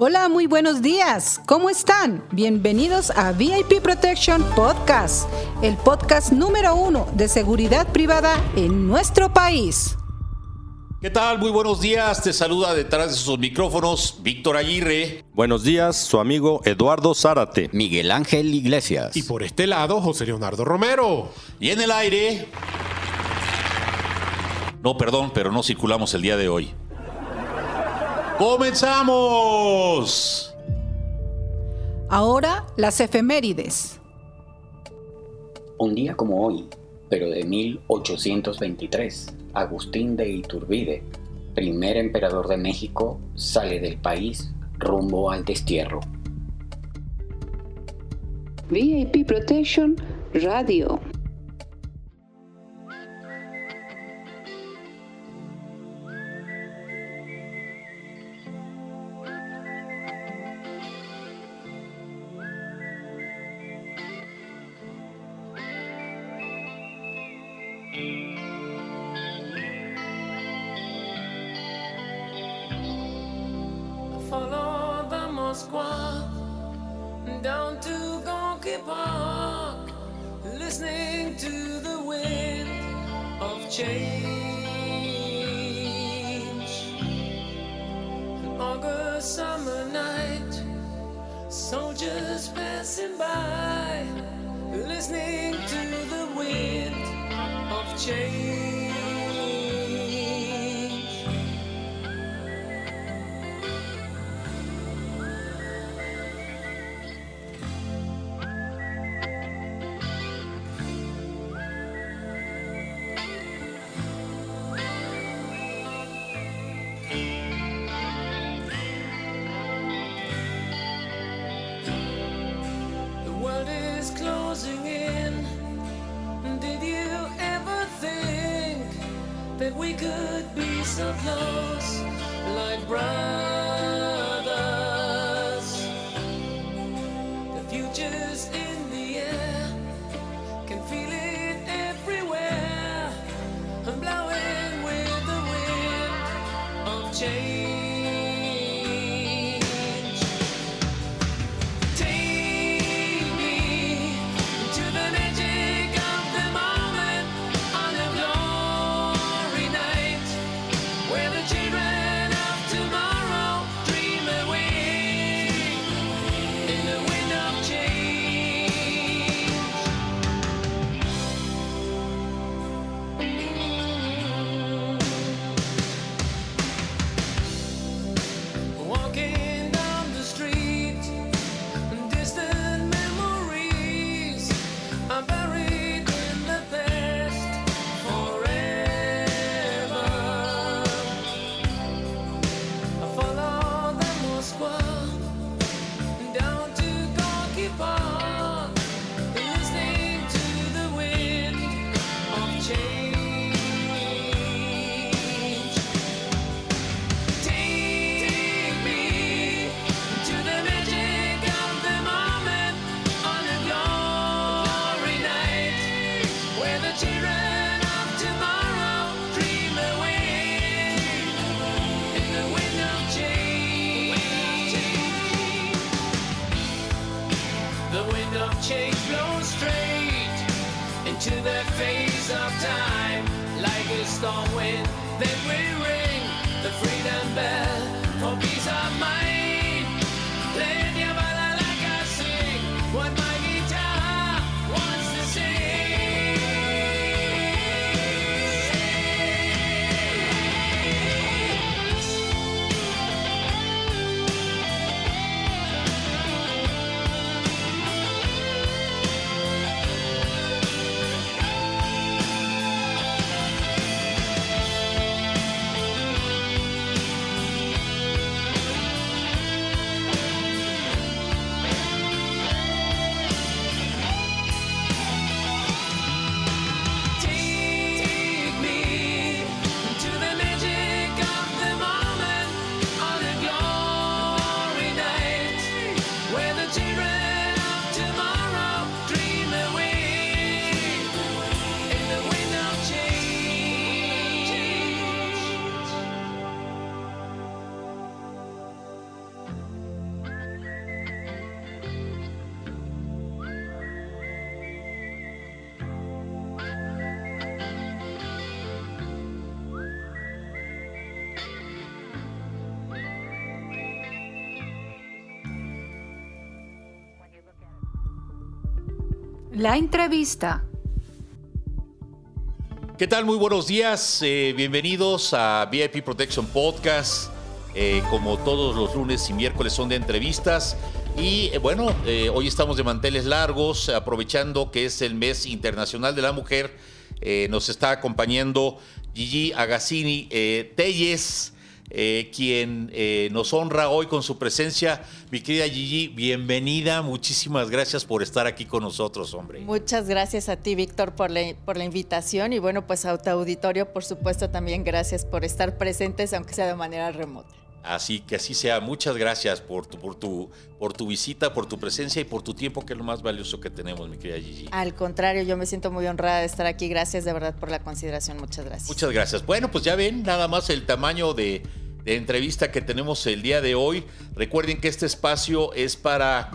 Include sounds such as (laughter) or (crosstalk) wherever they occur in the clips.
Hola, muy buenos días. ¿Cómo están? Bienvenidos a VIP Protection Podcast, el podcast número uno de seguridad privada en nuestro país. ¿Qué tal? Muy buenos días. Te saluda detrás de sus micrófonos Víctor Aguirre. Buenos días, su amigo Eduardo Zárate. Miguel Ángel Iglesias. Y por este lado, José Leonardo Romero. Y en el aire... No, perdón, pero no circulamos el día de hoy. ¡Comenzamos! Ahora las efemérides. Un día como hoy, pero de 1823, Agustín de Iturbide, primer emperador de México, sale del país rumbo al destierro. VIP Protection Radio. La entrevista. ¿Qué tal? Muy buenos días. eh, bienvenidos a VIP Protection Podcast. Eh, como todos los lunes y miércoles son de entrevistas. Y eh, bueno, hoy estamos de manteles largos, aprovechando que es el mes internacional de la mujer. Nos está acompañando Gigi Agassini Telles, eh, quien eh, nos honra hoy con su presencia. Mi querida Gigi, bienvenida. Muchísimas gracias por estar aquí con nosotros, hombre. Muchas gracias a ti, Víctor, por la, por la invitación y bueno, pues a tu auditorio, por supuesto, también gracias por estar presentes, aunque sea de manera remota. Así que así sea. Muchas gracias por tu, por tu, por tu visita, por tu presencia y por tu tiempo, que es lo más valioso que tenemos, mi querida Gigi. Al contrario, yo me siento muy honrada de estar aquí. Gracias de verdad por la consideración. Muchas gracias. Muchas gracias. Bueno, pues ya ven nada más el tamaño de, de entrevista que tenemos el día de hoy. Recuerden que este espacio es para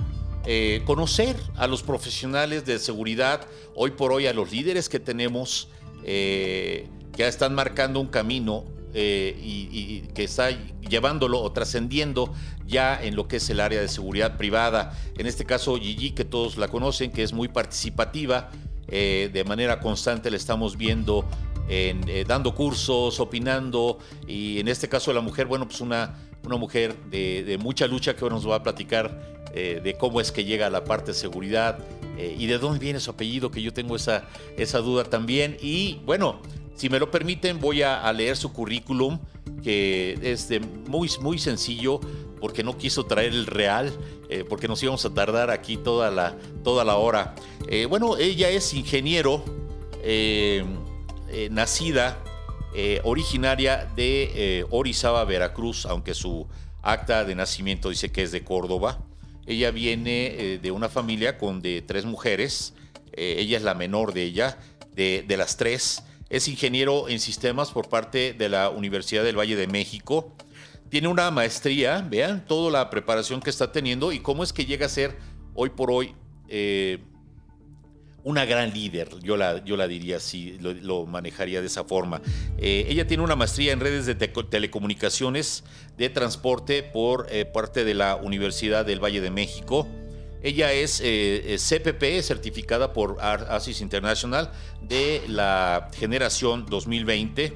eh, conocer a los profesionales de seguridad, hoy por hoy a los líderes que tenemos, eh, que están marcando un camino eh, y, y que está llevándolo o trascendiendo ya en lo que es el área de seguridad privada. En este caso, Gigi, que todos la conocen, que es muy participativa, eh, de manera constante la estamos viendo en, eh, dando cursos, opinando, y en este caso la mujer, bueno, pues una, una mujer de, mucha lucha que ahora nos va a platicar eh, de cómo es que llega a la parte de seguridad y de dónde viene su apellido, que yo tengo esa, esa duda también. Y bueno, si me lo permiten, voy a, leer su currículum, que es de muy, muy sencillo, porque no quiso traer el real, eh, porque nos íbamos a tardar aquí toda la, toda la hora. Eh, bueno, ella es ingeniero, eh, nacida, originaria de Orizaba, Veracruz, aunque su acta de nacimiento dice que es de Córdoba. Ella viene de una familia con de tres mujeres. Ella es la menor de ella, de, de las tres. Es ingeniero en sistemas por parte de la Universidad del Valle de México. Tiene una maestría, vean toda la preparación que está teniendo y cómo es que llega a ser hoy por hoy eh, una gran líder, yo la, yo la diría así, lo, manejaría de esa forma. Eh, ella tiene una maestría en redes de te- telecomunicaciones de transporte por eh, parte de la Universidad del Valle de México. Ella es eh, eh, CPP, certificada por ASIS International de la generación 2020.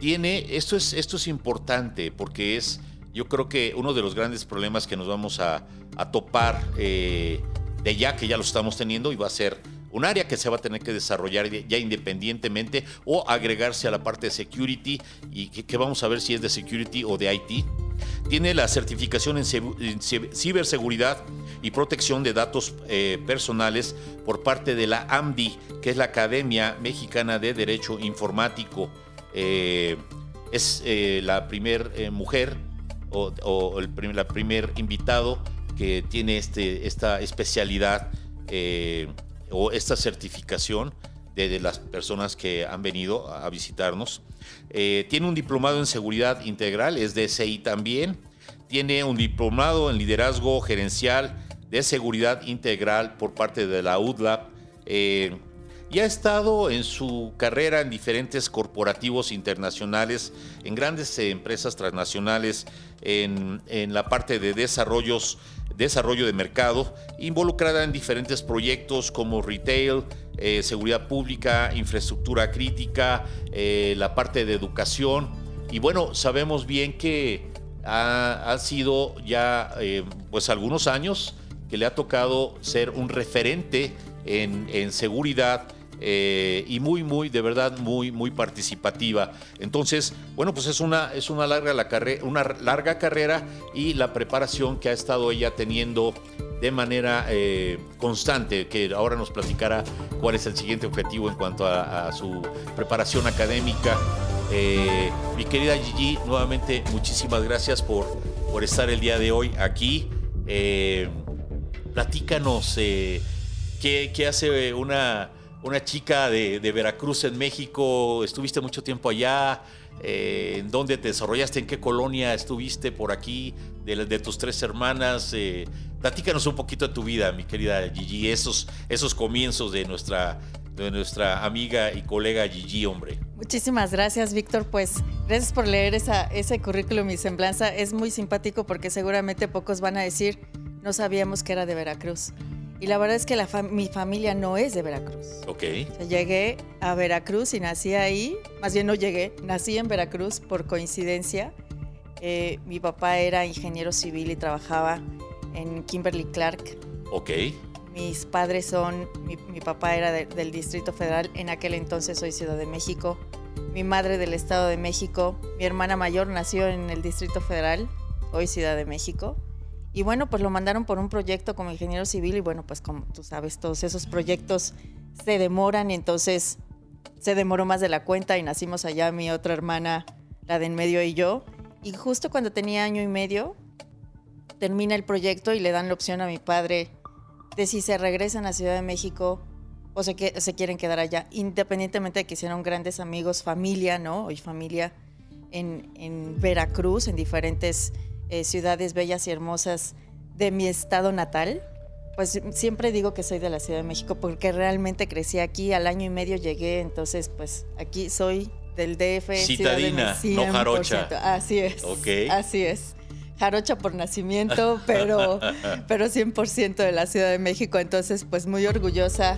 Tiene, esto es, esto es importante porque es, yo creo que uno de los grandes problemas que nos vamos a, topar eh, de ya que ya lo estamos teniendo y va a ser un área que se va a tener que desarrollar ya independientemente o agregarse a la parte de security y que, vamos a ver si es de security o de IT. Tiene la certificación en, ciber- en ciber- ciberseguridad y protección de datos eh, personales por parte de la AMDI, que es la Academia Mexicana de Derecho Informático. Eh, es eh, la primer eh, mujer o, el prim- la primer invitado que tiene este, esta especialidad o esta certificación de, las personas que han venido a, a visitarnos. Tiene un diplomado en seguridad integral, es de CI también. Tiene un diplomado en liderazgo gerencial de seguridad integral por parte de la UDLAP. Eh, y ha estado en su carrera en diferentes corporativos internacionales, en grandes eh, empresas transnacionales, en, en la parte de desarrollos, desarrollo de mercado, involucrada en diferentes proyectos como retail, eh, seguridad pública, infraestructura crítica, la parte de educación. Y bueno, sabemos bien que ha, ha sido ya pues algunos años que le ha tocado ser un referente en, en seguridad eh, y muy, muy, de verdad, muy, muy participativa. Entonces, bueno, pues es una, es una, larga, la carre- una larga carrera y la preparación que ha estado ella teniendo de manera eh, constante, que ahora nos platicará cuál es el siguiente objetivo en cuanto a, su preparación académica. Eh, mi querida Gigi, nuevamente muchísimas gracias por, por estar el día de hoy aquí. Platícanos eh, qué, hace una, una chica de, Veracruz en México. Estuviste mucho tiempo allá. Eh, ¿En dónde te desarrollaste? ¿En qué colonia estuviste por aquí? De, tus tres hermanas. Eh, platícanos un poquito de tu vida, mi querida Gigi. Esos, esos comienzos de nuestra, de nuestra amiga y colega Gigi, hombre. Muchísimas gracias, Víctor. Pues gracias por leer ese currículum y semblanza. Es muy simpático porque seguramente pocos van a decir, no sabíamos que era de Veracruz. Y la verdad es que la fam- mi familia no es de Veracruz. Ok. O sea, llegué a Veracruz y nací ahí. Más bien no llegué, nací en Veracruz por coincidencia. Eh, mi papá era ingeniero civil y trabajaba en Kimberly Clark. Ok. Mis padres son, mi, mi papá era de- del Distrito Federal, en aquel entonces soy Ciudad de México. Mi madre del Estado de México. Mi hermana mayor nació en el Distrito Federal, hoy Ciudad de México. Y bueno, pues lo mandaron por un proyecto como ingeniero civil y bueno, pues como tú sabes, todos esos proyectos se demoran, entonces se demoró más de la cuenta y nacimos allá mi otra hermana, la de en medio y yo. Y justo cuando tenía año y medio, termina el proyecto y le dan la opción a mi padre de si se regresan a Ciudad de México o se, quieren quedar allá, independientemente de que hicieron grandes amigos, familia, ¿no? Hoy familia en Veracruz, en diferentes eh, ciudades bellas y hermosas de mi estado natal. Pues siempre digo que soy de la Ciudad de México porque realmente crecí aquí, al año y medio llegué, entonces pues aquí soy del DF. De Citadina, México, no jarocha. 100%. Así es. Ok. Así es. Jarocha por nacimiento, pero, (laughs) pero 100% de la Ciudad de México, entonces pues muy orgullosa.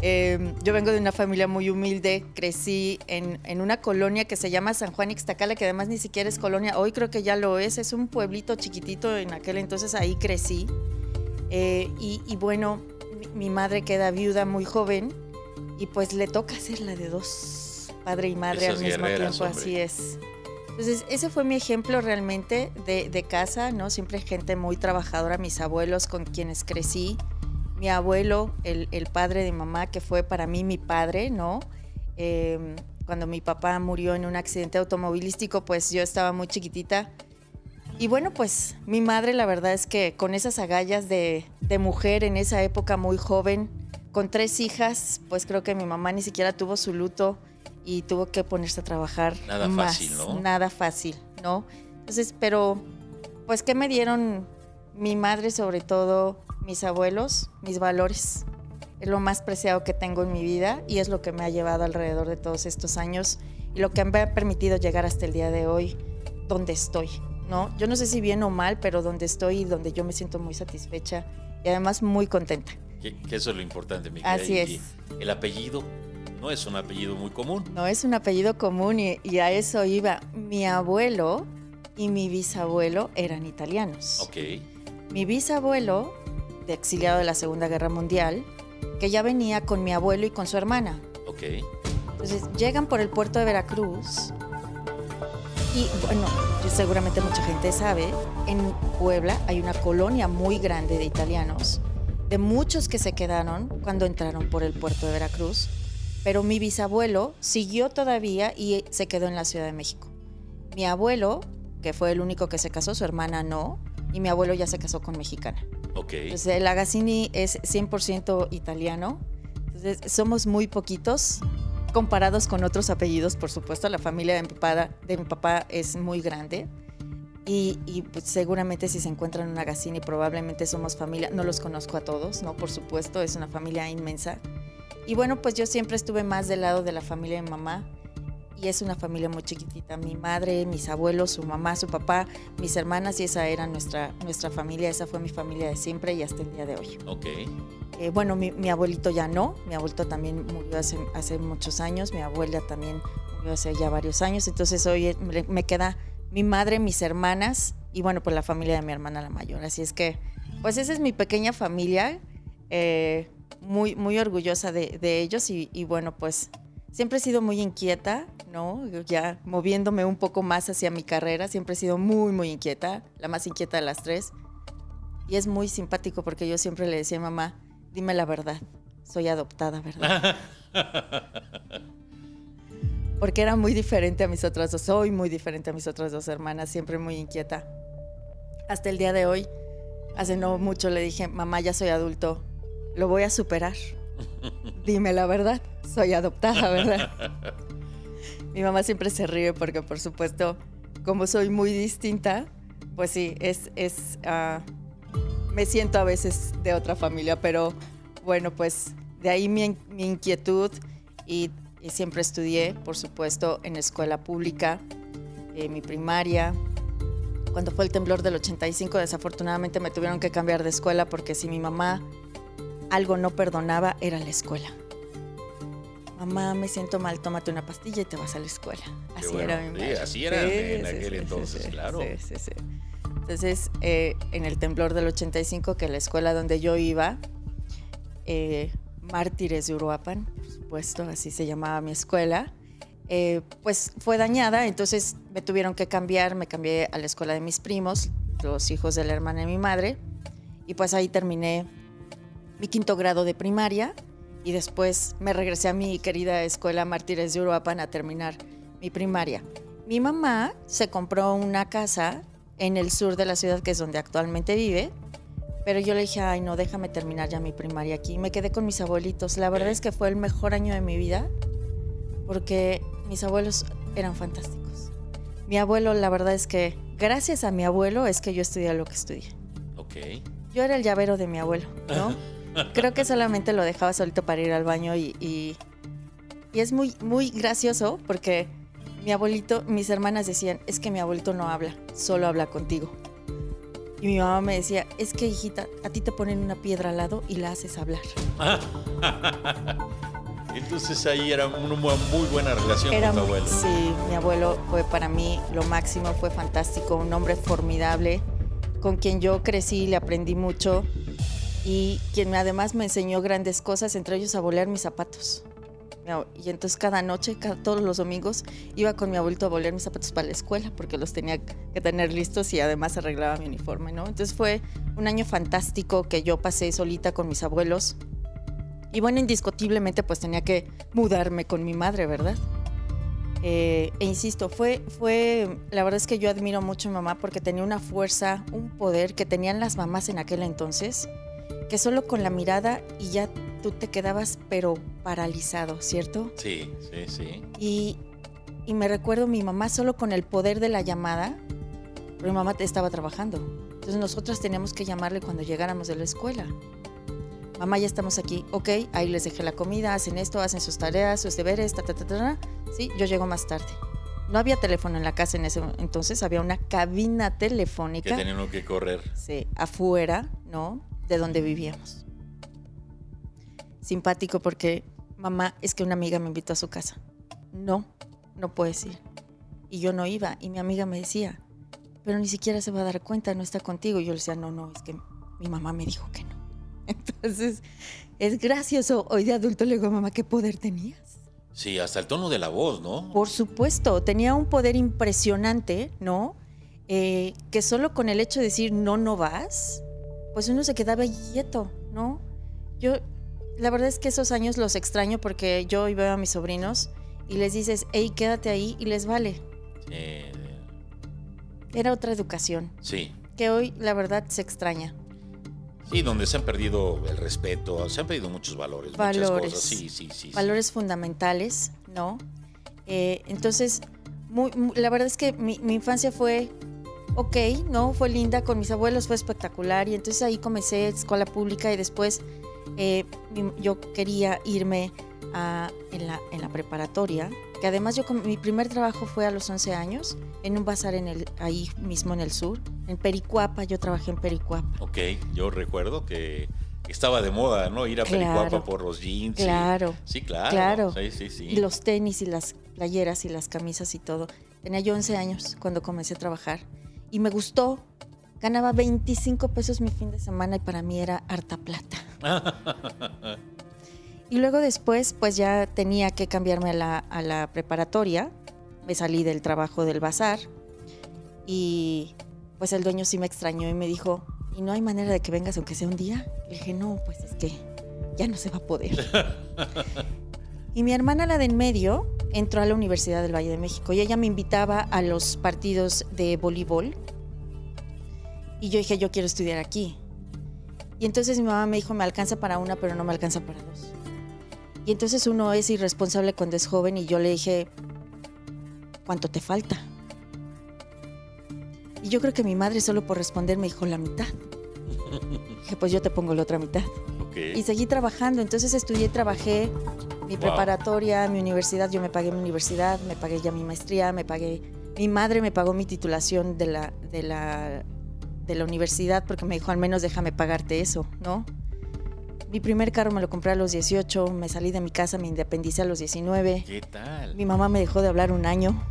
Eh, yo vengo de una familia muy humilde, crecí en, en una colonia que se llama San Juan Ixtacala, que además ni siquiera es colonia, hoy creo que ya lo es, es un pueblito chiquitito, en aquel entonces ahí crecí. Eh, y, y bueno, mi, mi madre queda viuda muy joven y pues le toca ser la de dos, padre y madre Esas al mismo tiempo, hombre. así es. Entonces, ese fue mi ejemplo realmente de, de casa, ¿no? Siempre gente muy trabajadora, mis abuelos con quienes crecí, mi abuelo, el, el padre de mamá, que fue para mí mi padre, ¿no? Eh, cuando mi papá murió en un accidente automovilístico, pues yo estaba muy chiquitita. Y bueno, pues mi madre, la verdad es que con esas agallas de, de mujer en esa época muy joven, con tres hijas, pues creo que mi mamá ni siquiera tuvo su luto y tuvo que ponerse a trabajar. Nada más, fácil, ¿no? Nada fácil, ¿no? Entonces, pero, pues, ¿qué me dieron mi madre, sobre todo mis abuelos? Mis valores. Es lo más preciado que tengo en mi vida y es lo que me ha llevado alrededor de todos estos años y lo que me ha permitido llegar hasta el día de hoy, donde estoy, ¿no? Yo no sé si bien o mal, pero donde estoy y donde yo me siento muy satisfecha y además muy contenta. Que, que eso es lo importante, mi Así es. El apellido no es un apellido muy común. No es un apellido común y, y a eso iba. Mi abuelo y mi bisabuelo eran italianos. Ok. Mi bisabuelo, de exiliado de la Segunda Guerra Mundial, que ya venía con mi abuelo y con su hermana. Ok. Entonces llegan por el puerto de Veracruz y bueno, seguramente mucha gente sabe, en Puebla hay una colonia muy grande de italianos, de muchos que se quedaron cuando entraron por el puerto de Veracruz, pero mi bisabuelo siguió todavía y se quedó en la Ciudad de México. Mi abuelo, que fue el único que se casó, su hermana no, y mi abuelo ya se casó con mexicana. Ok. El Agassini es 100% italiano. Somos muy poquitos comparados con otros apellidos, por supuesto. La familia de mi papá, es muy grande. Y, y, pues, seguramente si se encuentran un Agassini, probablemente somos familia. No los conozco a todos, ¿no? Por supuesto, es una familia inmensa. Y bueno, pues yo siempre estuve más del lado de la familia de mi mamá. Y es una familia muy chiquitita. Mi madre, mis abuelos, su mamá, su papá, mis hermanas y esa era nuestra, nuestra familia. Esa fue mi familia de siempre y hasta el día de hoy. Ok. Eh, bueno, mi, mi abuelito ya no. Mi abuelito también murió hace, hace muchos años. Mi abuela también murió hace ya varios años. Entonces hoy eh, me, me queda mi madre, mis hermanas y bueno, pues la familia de mi hermana la mayor. Así es que, pues esa es mi pequeña familia. eh, muy, muy orgullosa de, de ellos y, y bueno, pues siempre he sido muy inquieta, ¿no? Ya moviéndome un poco más hacia mi carrera, siempre he sido muy, muy inquieta, la más inquieta de las tres. Y es muy simpático porque yo siempre le decía a mamá, dime la verdad, soy adoptada, ¿verdad? (laughs) Porque era muy diferente a mis otras dos, soy muy diferente a mis otras dos hermanas, siempre muy inquieta. Hasta el día de hoy, hace no mucho le dije, mamá, ya soy adulto, lo voy a superar. Dime la verdad, soy adoptada, ¿verdad? (laughs) Mi mamá siempre se ríe porque, por supuesto, como soy muy distinta, pues sí, es, es, ah, me siento a veces de otra familia, pero bueno, pues de ahí mi, mi inquietud y, y siempre estudié, por supuesto, en escuela pública, eh, mi primaria. Cuando fue el temblor del 85, desafortunadamente me tuvieron que cambiar de escuela porque si mi mamá algo no perdonaba era la escuela. Mamá, me siento mal, tómate una pastilla y te vas a la escuela. Así bueno. era mi Sí, madre. así era en aquel entonces, sí, claro. Sí, sí, sí. Entonces, eh, en el temblor del 85, que la escuela donde yo iba, eh, Mártires de Uruapan, por supuesto, así se llamaba mi escuela, eh, pues fue dañada, entonces me tuvieron que cambiar, me cambié a la escuela de mis primos, los hijos de la hermana de mi madre, y pues ahí terminé mi quinto grado de primaria y después me regresé a mi querida escuela Mártires de Uruapan a terminar mi primaria. Mi mamá se compró una casa en el sur de la ciudad, que es donde actualmente vive, pero yo le dije, ay, no, déjame terminar ya mi primaria aquí. Me quedé con mis abuelitos. La verdad es que fue el mejor año de mi vida porque mis abuelos eran fantásticos. Mi abuelo, la verdad es que gracias a mi abuelo es que yo estudié lo que estudié. Ok. Yo era el llavero de mi abuelo, ¿no? (laughs) Creo que solamente lo dejaba solito para ir al baño y, y, y es muy, muy gracioso porque mi abuelito, mis hermanas decían, es que mi abuelito no habla, solo habla contigo. Y mi mamá me decía, es que hijita, a ti te ponen una piedra al lado y la haces hablar. (laughs) Entonces ahí era una muy, buena relación Era con tu abuelo. Sí, mi abuelo fue para mí lo máximo, fue fantástico, un hombre formidable, con quien yo crecí, le aprendí mucho y quien además me enseñó grandes cosas, entre ellos a bolear mis zapatos. Y entonces cada noche, todos los domingos, iba con mi abuelito a bolear mis zapatos para la escuela porque los tenía que tener listos y además arreglaba mi uniforme, ¿no? Entonces fue un año fantástico que yo pasé solita con mis abuelos. Y bueno, indiscutiblemente pues tenía que mudarme con mi madre, ¿verdad? Eh, e insisto, fue, fue, la verdad es que yo admiro mucho a mi mamá porque tenía una fuerza, un poder que tenían las mamás en aquel entonces, que solo con la mirada y ya tú te quedabas pero paralizado, ¿cierto? Sí, sí, sí. Y, y me recuerdo mi mamá solo con el poder de la llamada, pero mi mamá estaba trabajando. Entonces nosotras teníamos que llamarle cuando llegáramos de la escuela. Mamá, ya estamos aquí. Ok, ahí les dejé la comida, hacen esto, hacen sus tareas, sus deberes, ta, ta, ta, ta. Sí, yo llego más tarde. No había teléfono en la casa en ese entonces, había una cabina Que telefónica. tenían que correr. Sí, afuera, ¿no? De donde vivíamos. Simpático porque, mamá, es que una amiga me invitó a su casa. No, no puedes ir. Y yo no iba. Y mi amiga me decía, pero ni siquiera se va a dar cuenta, no está contigo. Y yo le decía, no, no, es que mi mamá me dijo que no. (laughs) Entonces, es gracioso. Hoy de adulto le digo, mamá, ¿qué poder tenías? Sí, hasta el tono de la voz, ¿no? Por supuesto, tenía un poder impresionante, ¿no? Eh, que solo con el hecho de decir no, no vas, pues uno se quedaba quieto, ¿no? Yo, la verdad es que esos años los extraño porque yo veo a mis sobrinos y les dices, hey, quédate ahí y les vale. Eh, Era otra educación sí. que hoy, la verdad, se extraña. Sí, donde se han perdido el respeto, se han perdido muchos valores, Valores. muchas cosas. Sí, sí, sí. sí. valores fundamentales, ¿no? Eh, entonces, muy- mu- la verdad es que mi, mi infancia fue ok, ¿no? Fue linda con mis abuelos, fue espectacular y entonces ahí comencé escuela pública y después eh, yo quería irme a- en, la, en la preparatoria, que además yo mi primer trabajo fue a los 11 años en un bazar en el, ahí mismo en el sur, en Pericuapa, yo trabajé en Pericuapa. Ok, yo recuerdo que estaba de moda, ¿no? Ir a Claro. Pericuapa por los jeans. y- Claro. Sí, claro. Claro. Sí, sí, sí. Y los tenis y las playeras y las camisas y todo. Tenía yo 11 años cuando comencé a trabajar y me gustó. Ganaba 25 pesos mi fin de semana y para mí era harta plata. (laughs) Y luego después, pues ya tenía que cambiarme a la, a la preparatoria. Me salí del trabajo del bazar y pues el dueño sí me extrañó y me dijo, ¿y no hay manera de que vengas aunque sea un día? Le dije, no, pues es que ya no se va a poder. (laughs) y mi hermana, la de en medio, entró a la Universidad del Valle de México y ella me invitaba a los partidos de voleibol. Y yo dije, yo quiero estudiar aquí. Y entonces mi mamá me dijo, me alcanza para una, pero no me alcanza para dos. Y entonces uno es irresponsable cuando es joven y yo le dije, ¿cuánto te falta? Y yo creo que mi madre solo por responder me dijo la mitad. (laughs) Dije, pues yo te pongo la otra mitad. Ok. Y seguí trabajando. Entonces estudié, trabajé mi Wow. preparatoria, mi universidad. Yo me pagué mi universidad, me pagué ya mi maestría, me pagué. Mi madre me pagó mi titulación de la, de la, de la universidad porque me dijo, al menos déjame pagarte eso, ¿no? Mi primer carro me lo compré a los 18, me salí de mi casa, me independicé a los 19. ¿Qué tal? Mi mamá me dejó de hablar un año.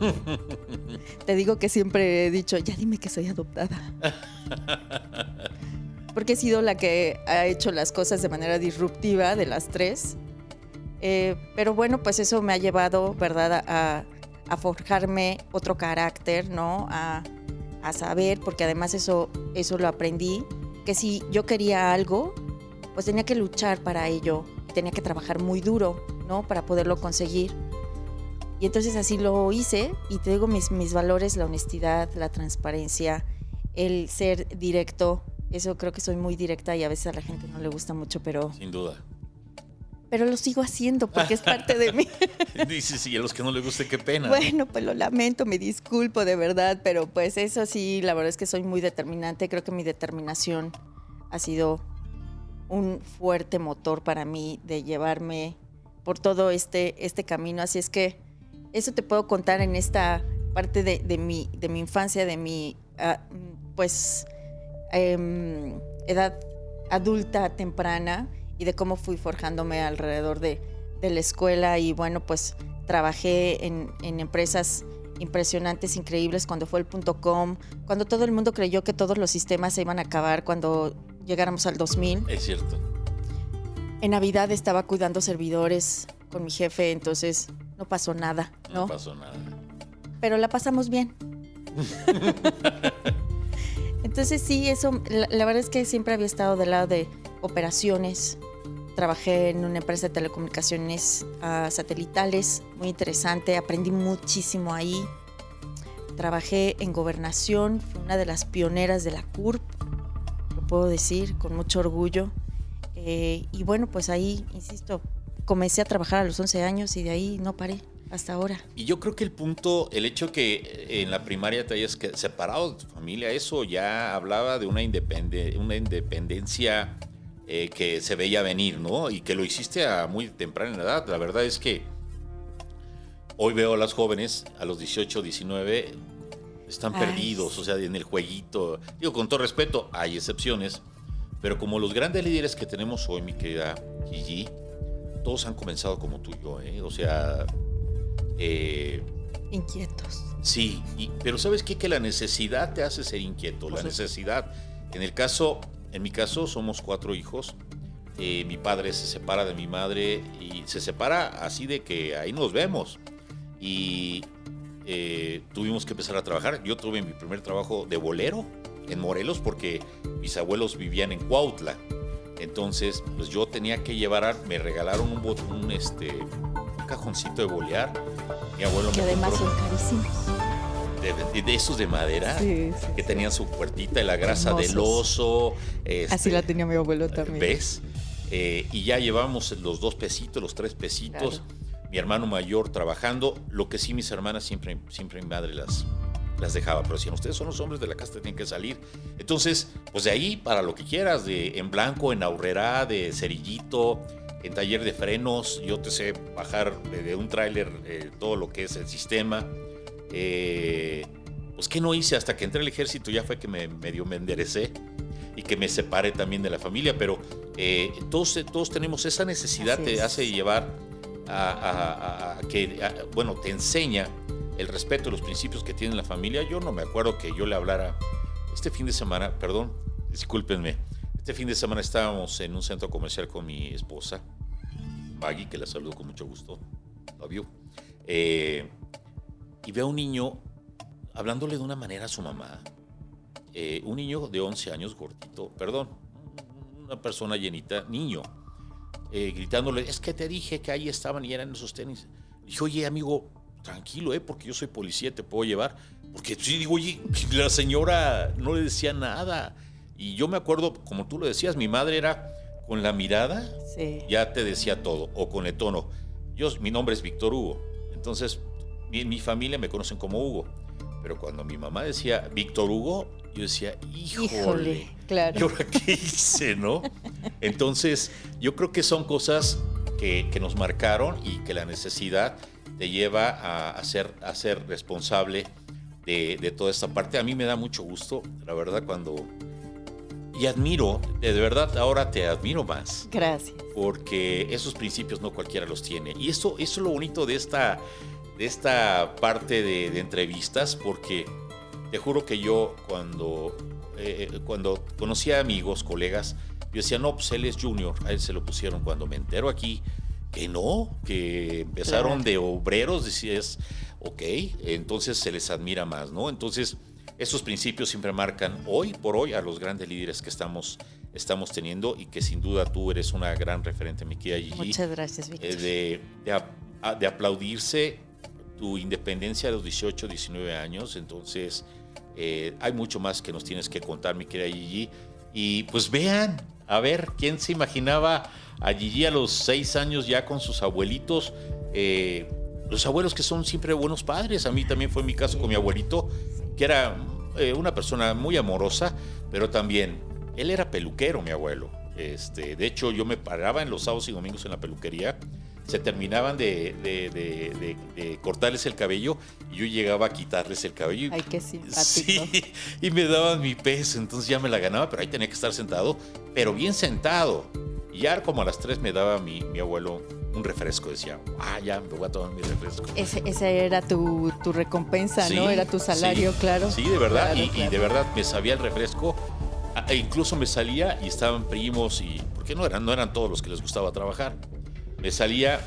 (laughs) Te digo que siempre he dicho, ya dime que soy adoptada. (laughs) Porque he sido la que ha hecho las cosas de manera disruptiva de las tres. Eh, pero bueno, pues eso me ha llevado, ¿verdad?, a, forjarme otro carácter, ¿no? A, a saber, porque además eso, eso lo aprendí, que si yo quería algo, pues tenía que luchar para ello, tenía que trabajar muy duro, ¿no? Para poderlo conseguir. Y entonces así lo hice y te digo mis, mis valores, la honestidad, la transparencia, el ser directo. Eso creo que soy muy directa y a veces a la gente no le gusta mucho, pero, Sin duda. Pero lo sigo haciendo porque es parte de mí. (laughs) Dice, sí, a los que no les guste, qué pena. Bueno, pues lo lamento, me disculpo de verdad, pero pues eso sí, la verdad es que soy muy determinante. Creo que mi determinación ha sido un fuerte motor para mí de llevarme por todo este, este camino. Así es que eso te puedo contar en esta parte de, de mi, de mi infancia, de mi, ah, pues, em, edad adulta temprana y de cómo fui forjándome alrededor de, de la escuela y bueno, pues trabajé en, en empresas impresionantes, increíbles, cuando fue el punto com, cuando todo el mundo creyó que todos los sistemas se iban a acabar, cuando llegáramos al 2000. Es cierto. En Navidad estaba cuidando servidores con mi jefe, entonces no pasó nada, No, ¿no? pasó nada. Pero la pasamos bien. (laughs) entonces sí, eso, la, la verdad es que siempre había estado del lado de operaciones. Trabajé en una empresa de telecomunicaciones ah, satelitales, muy interesante, aprendí muchísimo ahí. Trabajé en gobernación, fui una de las pioneras de la CURP, lo puedo decir con mucho orgullo. Eh, y bueno, pues ahí, insisto, comencé a trabajar a los 11 años y de ahí no paré hasta ahora. Y yo creo que el punto, el hecho que eh, en la primaria te hayas separado de tu familia, eso ya hablaba de una, independe- una independencia eh, que se veía venir, ¿no? Y que lo hiciste a muy temprana edad. La verdad es que hoy veo a las jóvenes, a los 18, 19, están Ay, perdidos, o sea, en el jueguito. Digo, con todo respeto, hay excepciones, pero como los grandes líderes que tenemos hoy, mi querida Gigi, todos han comenzado como tú y yo, ¿eh? O sea, eh, Inquietos. Sí, y- pero ¿sabes qué? Que la necesidad te hace ser inquieto, la necesidad. En el caso, en mi caso, somos cuatro hijos. Eh, mi padre se separa de mi madre y se separa así de que ahí nos vemos. Y eh, tuvimos que empezar a trabajar. Yo tuve mi primer trabajo de bolero en Morelos porque mis abuelos vivían en Cuautla. Entonces, pues yo tenía que llevar, me regalaron un, este, un cajoncito de bolear. Mi abuelo Que me además compró- son carísimos. De, esos de madera Sí, sí, que tenían su puertita y la grasa del oso. este, Así la tenía mi abuelo también. ¿Ves? Eh, y ya llevamos los dos pesitos, los tres pesitos. Mi hermano mayor trabajando. Lo que sí, mis hermanas siempre, siempre mi madre las, las dejaba. Pero decían, ustedes son los hombres de la casa, tienen que salir. Entonces, pues de ahí para lo que quieras, de en blanco, en aurrera, de cerillito, en taller de frenos. Yo te sé bajar de, de un tráiler eh, todo lo que es el sistema. Eh, pues, ¿qué no hice? Hasta que entré al ejército ya fue que me medio me enderecé y que me separé también de la familia, pero eh, todos, todos tenemos esa necesidad, Así te es. hace llevar a, a- a- a que, a- bueno, te enseña el respeto, los principios que tiene la familia. Yo no me acuerdo que yo le hablara este fin de semana, perdón, discúlpenme, este fin de semana estábamos en un centro comercial con mi esposa, Maggie, que la saludo con mucho gusto, love you, eh, y veo a un niño hablándole de una manera a su mamá, eh, un niño de 11 años, gordito, perdón, una persona llenita, niño, eh, gritándole, es que te dije que ahí estaban y eran esos tenis. Dije, oye, amigo, tranquilo, ¿eh? Porque yo soy policía, te puedo llevar. Porque sí, digo, oye, (laughs) la señora no le decía nada. Y yo me acuerdo, como tú lo decías, mi madre era con la mirada, Sí. ya te decía todo, o con el tono. Yo, mi nombre es Víctor Hugo. Entonces, mi, mi familia me conocen como Hugo. Pero cuando mi mamá decía Víctor Hugo, yo decía, híjole. Híjole, claro. ¿Y ahora qué hice, no? Entonces, yo creo que son cosas que, que nos marcaron y que la necesidad te lleva a, a ser, a ser responsable de, de toda esta parte. A mí me da mucho gusto, la verdad, cuando y admiro, de verdad ahora te admiro más, Gracias. porque esos principios no cualquiera los tiene. Y eso, eso es lo bonito de esta, de esta parte de, de entrevistas, porque te juro que yo cuando, eh, cuando conocía amigos, colegas, yo decía, no, pues él es junior, a él se lo pusieron. Cuando me entero aquí que no, que empezaron Claro. de obreros, decías, ok, entonces se les admira más, ¿no? Entonces, esos principios siempre marcan hoy por hoy a los grandes líderes que estamos, estamos teniendo y que sin duda tú eres una gran referente, mi querida Gigi Muchas gracias, Víctor. eh, de, a- de aplaudirse tu independencia a los 18, 19 años. Entonces, eh, hay mucho más que nos tienes que contar, mi querida Gigi. Y pues vean, a ver, ¿quién se imaginaba a Gigi a los 6 años ya con sus abuelitos? Eh, los abuelos que son siempre buenos padres. A mí también fue mi caso con mi abuelito, que era eh, una persona muy amorosa, pero también él era peluquero, mi abuelo. Este, de hecho, yo me paraba en los sábados y domingos en la peluquería. Se terminaban de, de- de- de- de cortarles el cabello y yo llegaba a quitarles el cabello. Ay, qué simpático. Sí, y me daban mi peso, entonces ya me la ganaba, pero ahí tenía que estar sentado, pero bien sentado. Y ya como a las 3 me daba mi, mi abuelo un refresco, decía, ah, ya me voy a tomar mi refresco. Ese, esa era tu, tu recompensa, ¿no? Era tu salario, sí, claro. Sí, de verdad, Claro, y, de verdad me sabía el refresco. E incluso me salía y estaban primos y porque no eran no eran todos los que les gustaba trabajar. Me salía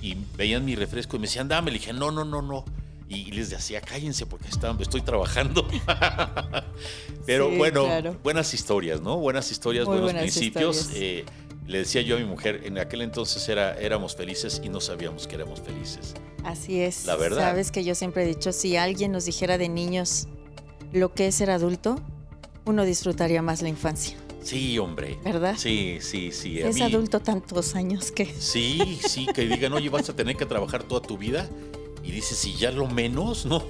y veían mi refresco y me decían, "Dame." Le dije, "No, no, no, no." Y les decía, "Cállense porque están, estoy trabajando." (laughs) Pero Sí, bueno, claro. buenas historias, ¿no? Buenas historias, Muy buenos buenas principios. historias. Eh, le decía yo a mi mujer, en aquel entonces era, éramos felices y no sabíamos que éramos felices. Así es. La verdad. Sabes que yo siempre he dicho, si alguien nos dijera de niños lo que es ser adulto, uno disfrutaría más la infancia. Sí, hombre. ¿Verdad? Sí, sí, sí. a Es mí- adulto tantos años que... Sí, sí, que digan, oye, vas a tener que trabajar toda tu vida. Y dices, si ya lo menos, ¿no?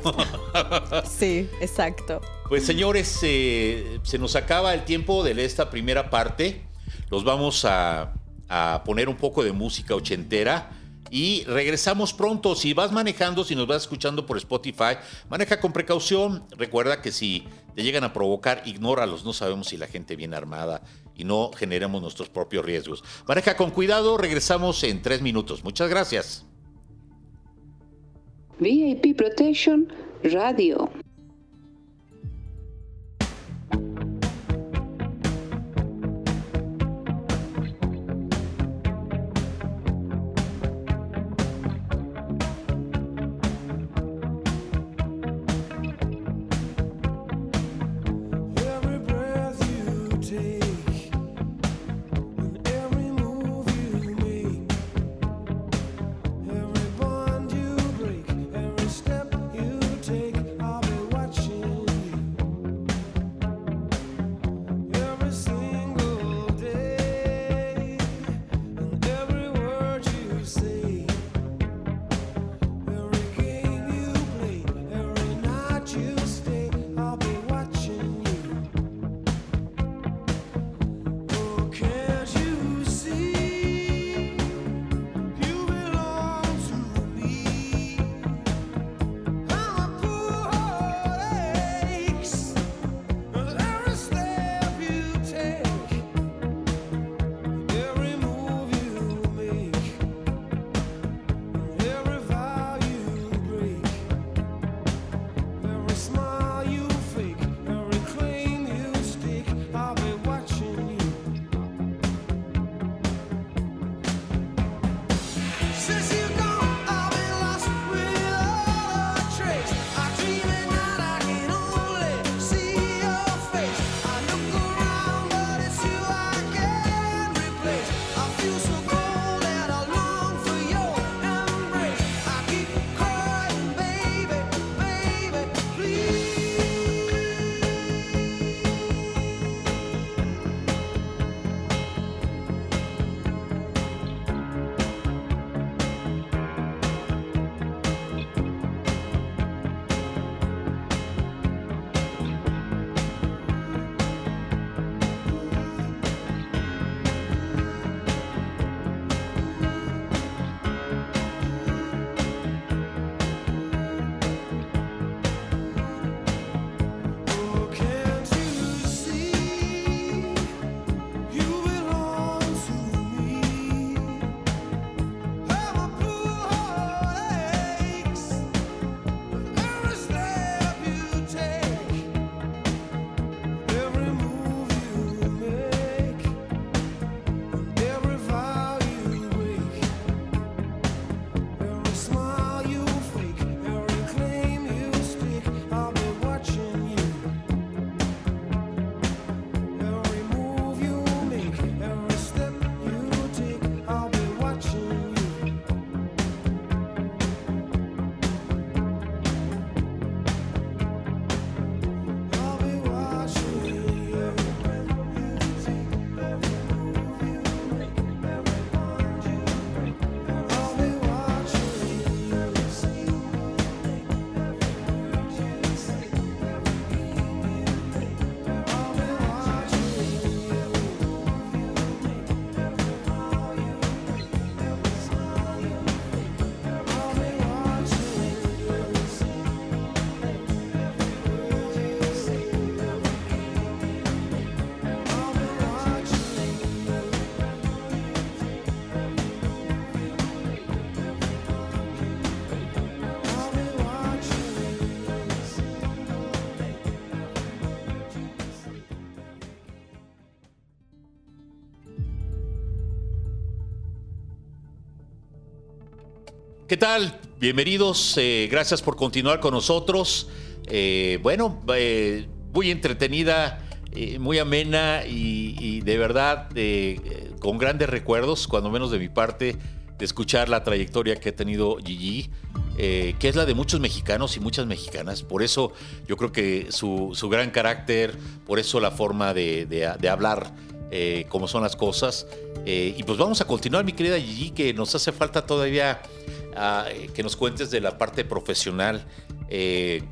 (laughs) Sí, exacto. Pues señores, eh, se nos acaba el tiempo de esta primera parte. Los vamos a, a poner un poco de música ochentera. Y regresamos pronto. Si vas manejando, si nos vas escuchando por Spotify, maneja con precaución. Recuerda que si te llegan a provocar, ignóralos. No sabemos si la gente viene armada y no generemos nuestros propios riesgos. Maneja con cuidado. Regresamos en tres minutos. Muchas gracias. VIP Protection Radio. ¿Qué tal? Bienvenidos, eh, gracias por continuar con nosotros. Eh, bueno, eh, muy entretenida, muy amena y, de verdad con grandes recuerdos, cuando menos de mi parte, de escuchar la trayectoria que ha tenido Gigi, que es la de muchos mexicanos y muchas mexicanas. Por eso yo creo que su, su gran carácter, por eso la forma de, de- hablar, eh, cómo son las cosas. Y pues vamos a continuar, mi querida Gigi, que nos hace falta todavía que nos cuentes de la parte profesional. Eh,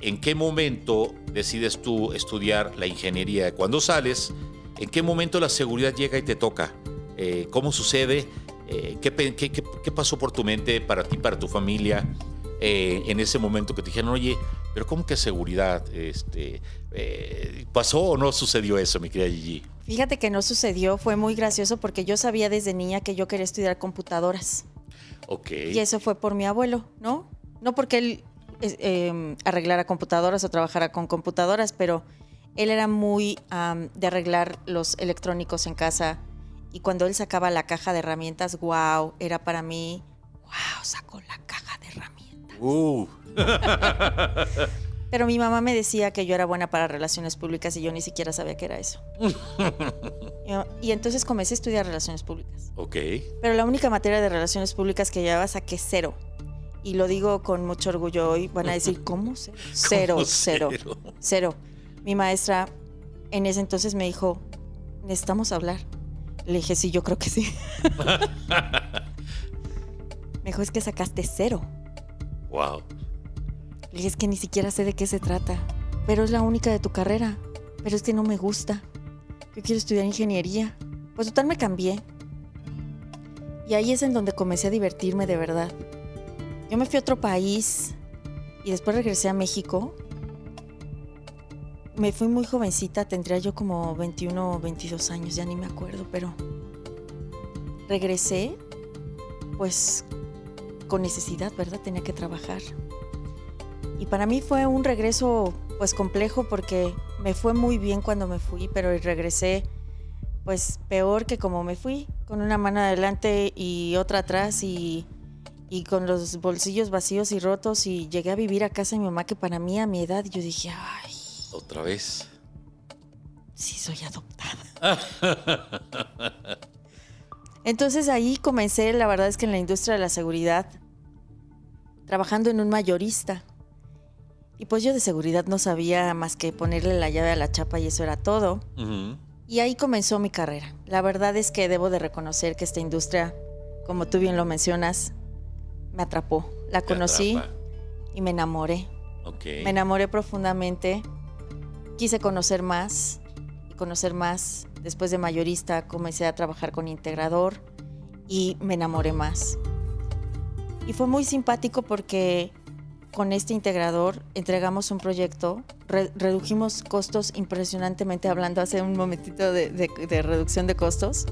¿En qué momento decides tú estudiar la ingeniería? Cuando sales, ¿en qué momento la seguridad llega y te toca? Eh, ¿Cómo sucede? Eh, ¿qué, pasó por tu mente, para ti, para tu familia, en ese momento que te dijeron, oye, pero ¿cómo que seguridad? Este, ¿Pasó o no sucedió eso, mi querida Gigi? Fíjate que no sucedió, fue muy gracioso porque yo sabía desde niña que yo quería estudiar computadoras. Ok. Y eso fue por mi abuelo, ¿no? No porque él eh, arreglara computadoras o trabajara con computadoras, pero él era muy am, de arreglar los electrónicos en casa. Y cuando él sacaba la caja de herramientas, wow, era para mí, wow, sacó la caja de herramientas. Uh, (laughs) Pero mi mamá me decía que yo era buena para relaciones públicas y yo ni siquiera sabía qué era eso. (laughs) Y entonces comencé a estudiar relaciones públicas. ok. Pero la única materia de relaciones públicas que llevaba saqué cero. Y lo digo con mucho orgullo hoy. Van a decir, (laughs) ¿cómo cero? Cero, ¿Cómo cero, cero? cero. Mi maestra en ese entonces me dijo, necesitamos hablar. Le dije, sí, yo creo que sí. (laughs) me dijo, es que sacaste cero. Wow. Le dije, es que ni siquiera sé de qué se trata. Pero es la única de tu carrera. Pero es que no me gusta. Yo quiero estudiar ingeniería. Pues total me cambié. Y ahí es en donde comencé a divertirme de verdad. Yo me fui a otro país y después regresé a México. Me fui muy jovencita, tendría yo como 21 o 22 años, ya ni me acuerdo, pero regresé pues con necesidad, ¿verdad? Tenía que trabajar. Y para mí fue un regreso pues complejo porque me fue muy bien cuando me fui, pero regresé pues peor que como me fui, con una mano adelante y otra atrás y, y con los bolsillos vacíos y rotos y llegué a vivir a casa de mi mamá que para mí a mi edad yo dije, ay, Otra vez. sí soy adoptada. Entonces ahí comencé, la verdad es que en la industria de la seguridad, trabajando en un mayorista. Y pues yo de seguridad no sabía más que ponerle la llave a la chapa y eso era todo. Y ahí comenzó mi carrera. La verdad es que debo de reconocer que esta industria, como tú bien lo mencionas, me atrapó. La conocí y me enamoré. Me enamoré profundamente. Quise conocer más y conocer más. Después de mayorista comencé a trabajar con integrador y me enamoré más. Y fue muy simpático porque con este integrador entregamos un proyecto, re- redujimos costos impresionantemente, hablando hace un momentito de, de- de reducción de costos.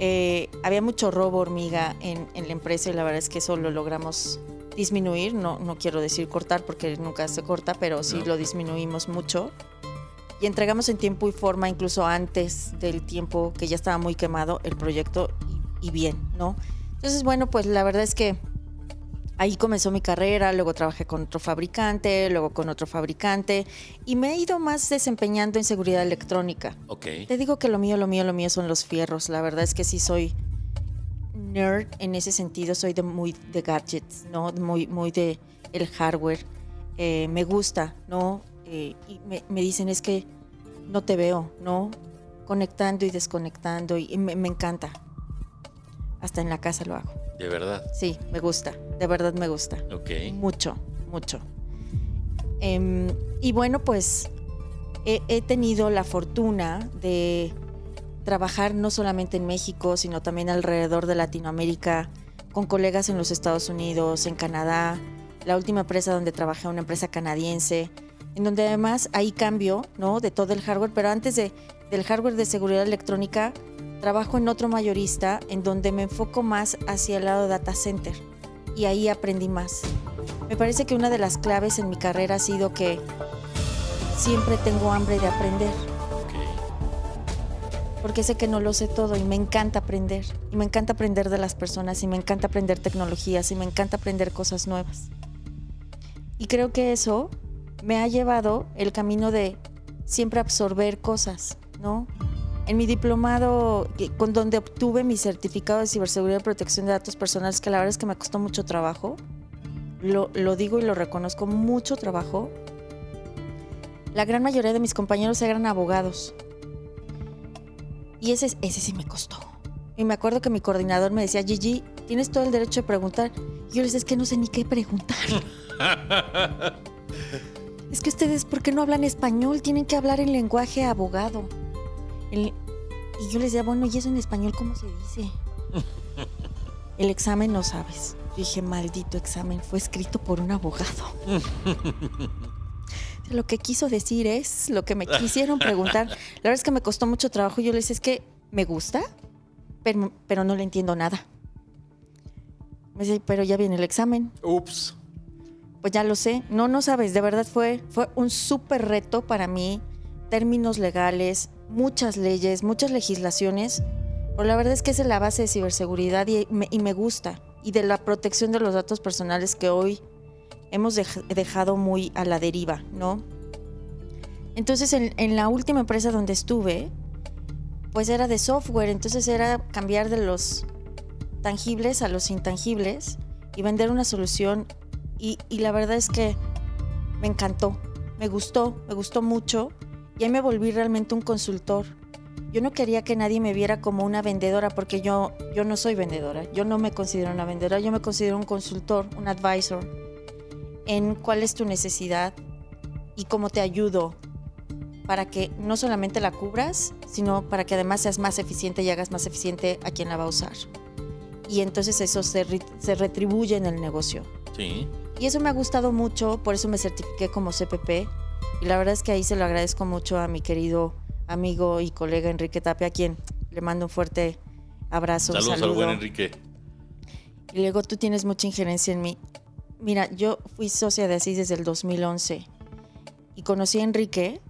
Eh, había mucho robo hormiga en, en la empresa y la verdad es que eso lo logramos disminuir, no, no quiero decir cortar porque nunca se corta, pero sí No. lo disminuimos mucho. Y entregamos en tiempo y forma, incluso antes del tiempo que ya estaba muy quemado el proyecto y, y bien, ¿no? Entonces, bueno, pues la verdad es que ahí comenzó mi carrera, luego trabajé con otro fabricante, luego con otro fabricante y me he ido más desempeñando en seguridad electrónica. Ok. Te digo que lo mío, lo mío, lo mío son los fierros. La verdad es que sí soy nerd en ese sentido. Soy de muy de gadgets, ¿no? Muy, muy de el hardware. Eh, me gusta, ¿no? Eh, y me, me dicen es que no te veo, ¿no? Conectando y desconectando y me, me encanta. Hasta en la casa lo hago. De verdad. Sí, me gusta. De verdad me gusta. Ok. Mucho, mucho. Em, y bueno, pues he, he tenido la fortuna de trabajar no solamente en México, sino también alrededor de Latinoamérica, con colegas en los Estados Unidos, en Canadá. La última empresa donde trabajé, una empresa canadiense, en donde además hay cambio ¿no? de todo el hardware, pero antes de, del hardware de seguridad electrónica, trabajo en otro mayorista en donde me enfoco más hacia el lado data center y ahí aprendí más. Me parece que una de las claves en mi carrera ha sido que siempre tengo hambre de aprender. Porque sé que no lo sé todo y me encanta aprender. Y me encanta aprender de las personas y me encanta aprender tecnologías y me encanta aprender cosas nuevas. Y creo que eso me ha llevado el camino de siempre absorber cosas, ¿no? En mi diplomado, con donde obtuve mi certificado de ciberseguridad y protección de datos personales, que la verdad es que me costó mucho trabajo, lo, lo digo y lo reconozco, mucho trabajo, la gran mayoría de mis compañeros eran abogados. Y ese, ese sí me costó. Y me acuerdo que mi coordinador me decía, Gigi, tienes todo el derecho de preguntar. Y yo les decía, es que no sé ni qué preguntar. (laughs) es que ustedes, ¿por qué no hablan español? Tienen que hablar en lenguaje abogado. El- y yo les decía, bueno, ¿y eso en español cómo se dice? (laughs) El examen no sabes. Yo dije, maldito examen, fue escrito por un abogado. (laughs) Lo que quiso decir es lo que me (laughs) quisieron preguntar. La verdad es que me costó mucho trabajo. Yo les decía, es que me gusta, pero, pero no le entiendo nada. Me dice, pero ya viene el examen. Ups. Pues ya lo sé. No, no sabes. De verdad fue, fue un súper reto para mí. Términos legales, muchas leyes, muchas legislaciones. Pero la verdad es que es la base de ciberseguridad y me, gusta. Y de la protección de los datos personales que hoy hemos dej- dejado muy a la deriva, ¿no? Entonces, en, en la última empresa donde estuve, pues era de software. Entonces era cambiar de los tangibles a los intangibles y vender una solución y, y la verdad es que me encantó, me gustó, me gustó mucho y ahí me volví realmente un consultor. Yo no quería que nadie me viera como una vendedora porque yo, yo no soy vendedora, yo no me considero una vendedora, yo me considero un consultor, un advisor en cuál es tu necesidad y cómo te ayudo para que no solamente la cubras, sino para que además seas más eficiente y hagas más eficiente a quien la va a usar. Y entonces eso se, re- se retribuye en el negocio. Sí. Y eso me ha gustado mucho, por eso me certifiqué como CPP. Y la verdad es que ahí se lo agradezco mucho a mi querido amigo y colega Enrique Tapia, a quien le mando un fuerte abrazo. Saludos al saludo. buen Enrique. Y luego tú tienes mucha injerencia en mí. Mira, yo fui socia de Asís desde el 2011 y conocí a Enrique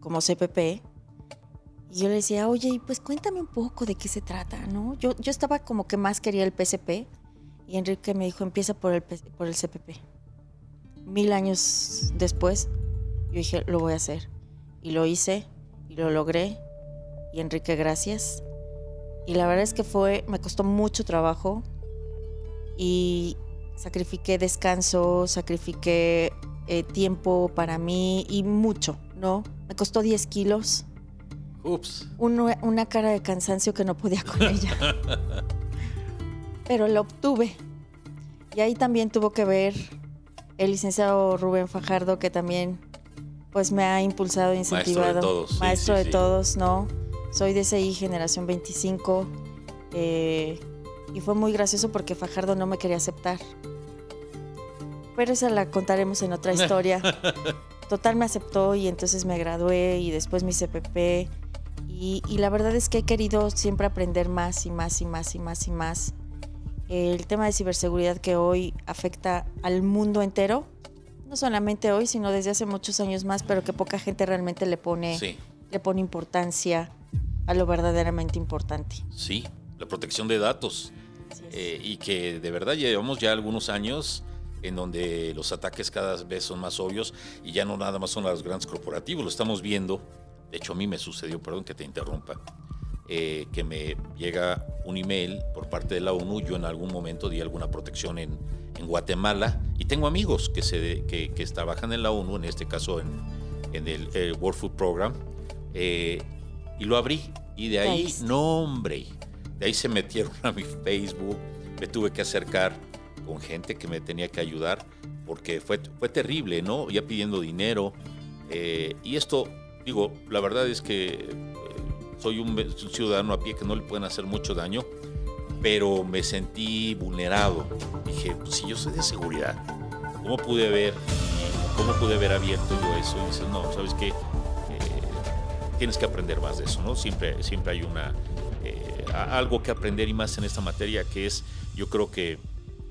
como CPP. Y yo le decía, oye, pues cuéntame un poco de qué se trata, ¿no? Yo, yo estaba como que más quería el PCP y Enrique me dijo, empieza por el, por el CPP. Mil años después, yo dije, lo voy a hacer. Y lo hice y lo logré. Y Enrique, gracias. Y la verdad es que fue, me costó mucho trabajo y sacrifiqué descanso, sacrifiqué eh, tiempo para mí y mucho, ¿no? Me costó 10 kilos, Ups. uno- una cara de cansancio que no podía con (laughs) ella. Pero lo obtuve. Y ahí también tuvo que ver el licenciado Rubén Fajardo, que también pues me ha impulsado e Maestro de incentivado. todos, sí, Maestro sí, de sí. todos, ¿no? Soy de CI Generación 25. eh, y fue muy gracioso porque Fajardo no me quería aceptar. Pero esa la contaremos en otra (laughs) historia. Total me aceptó y entonces me gradué y después mi CPP. Y, y la verdad es que he querido siempre aprender más y más y más y más y más. El tema de ciberseguridad que hoy afecta al mundo entero, no solamente hoy, sino desde hace muchos años más, pero que poca gente realmente le pone, Sí, le pone importancia a lo verdaderamente importante. sí. La protección de datos. Eh, y que de verdad llevamos ya algunos años en donde los ataques cada vez son más obvios y ya no nada más son a los grandes corporativos, lo estamos viendo. De hecho, a mí me sucedió, perdón que te interrumpa, eh, que me llega un email por parte de la ONU. Yo en algún momento di alguna protección en, en Guatemala y tengo amigos que, se que, que trabajan en la ONU, en este caso en, en el, World Food Program, eh, y lo abrí. Y de ahí, no hombre, de ahí se metieron a mi Facebook, me tuve que acercar con gente que me tenía que ayudar, porque fue, fue terrible, ¿no? Ya pidiendo dinero. eh, y esto, digo, la verdad es que soy un, ciudadano a pie que no le pueden hacer mucho daño, pero me sentí vulnerado. Dije, pues si yo soy de seguridad, ¿cómo pude haber, cómo pude haber abierto yo eso? Y dices, no, ¿sabes qué? Eh, tienes que aprender más de eso, ¿no? Siempre, siempre hay una, eh, algo que aprender y más en esta materia que es, yo creo que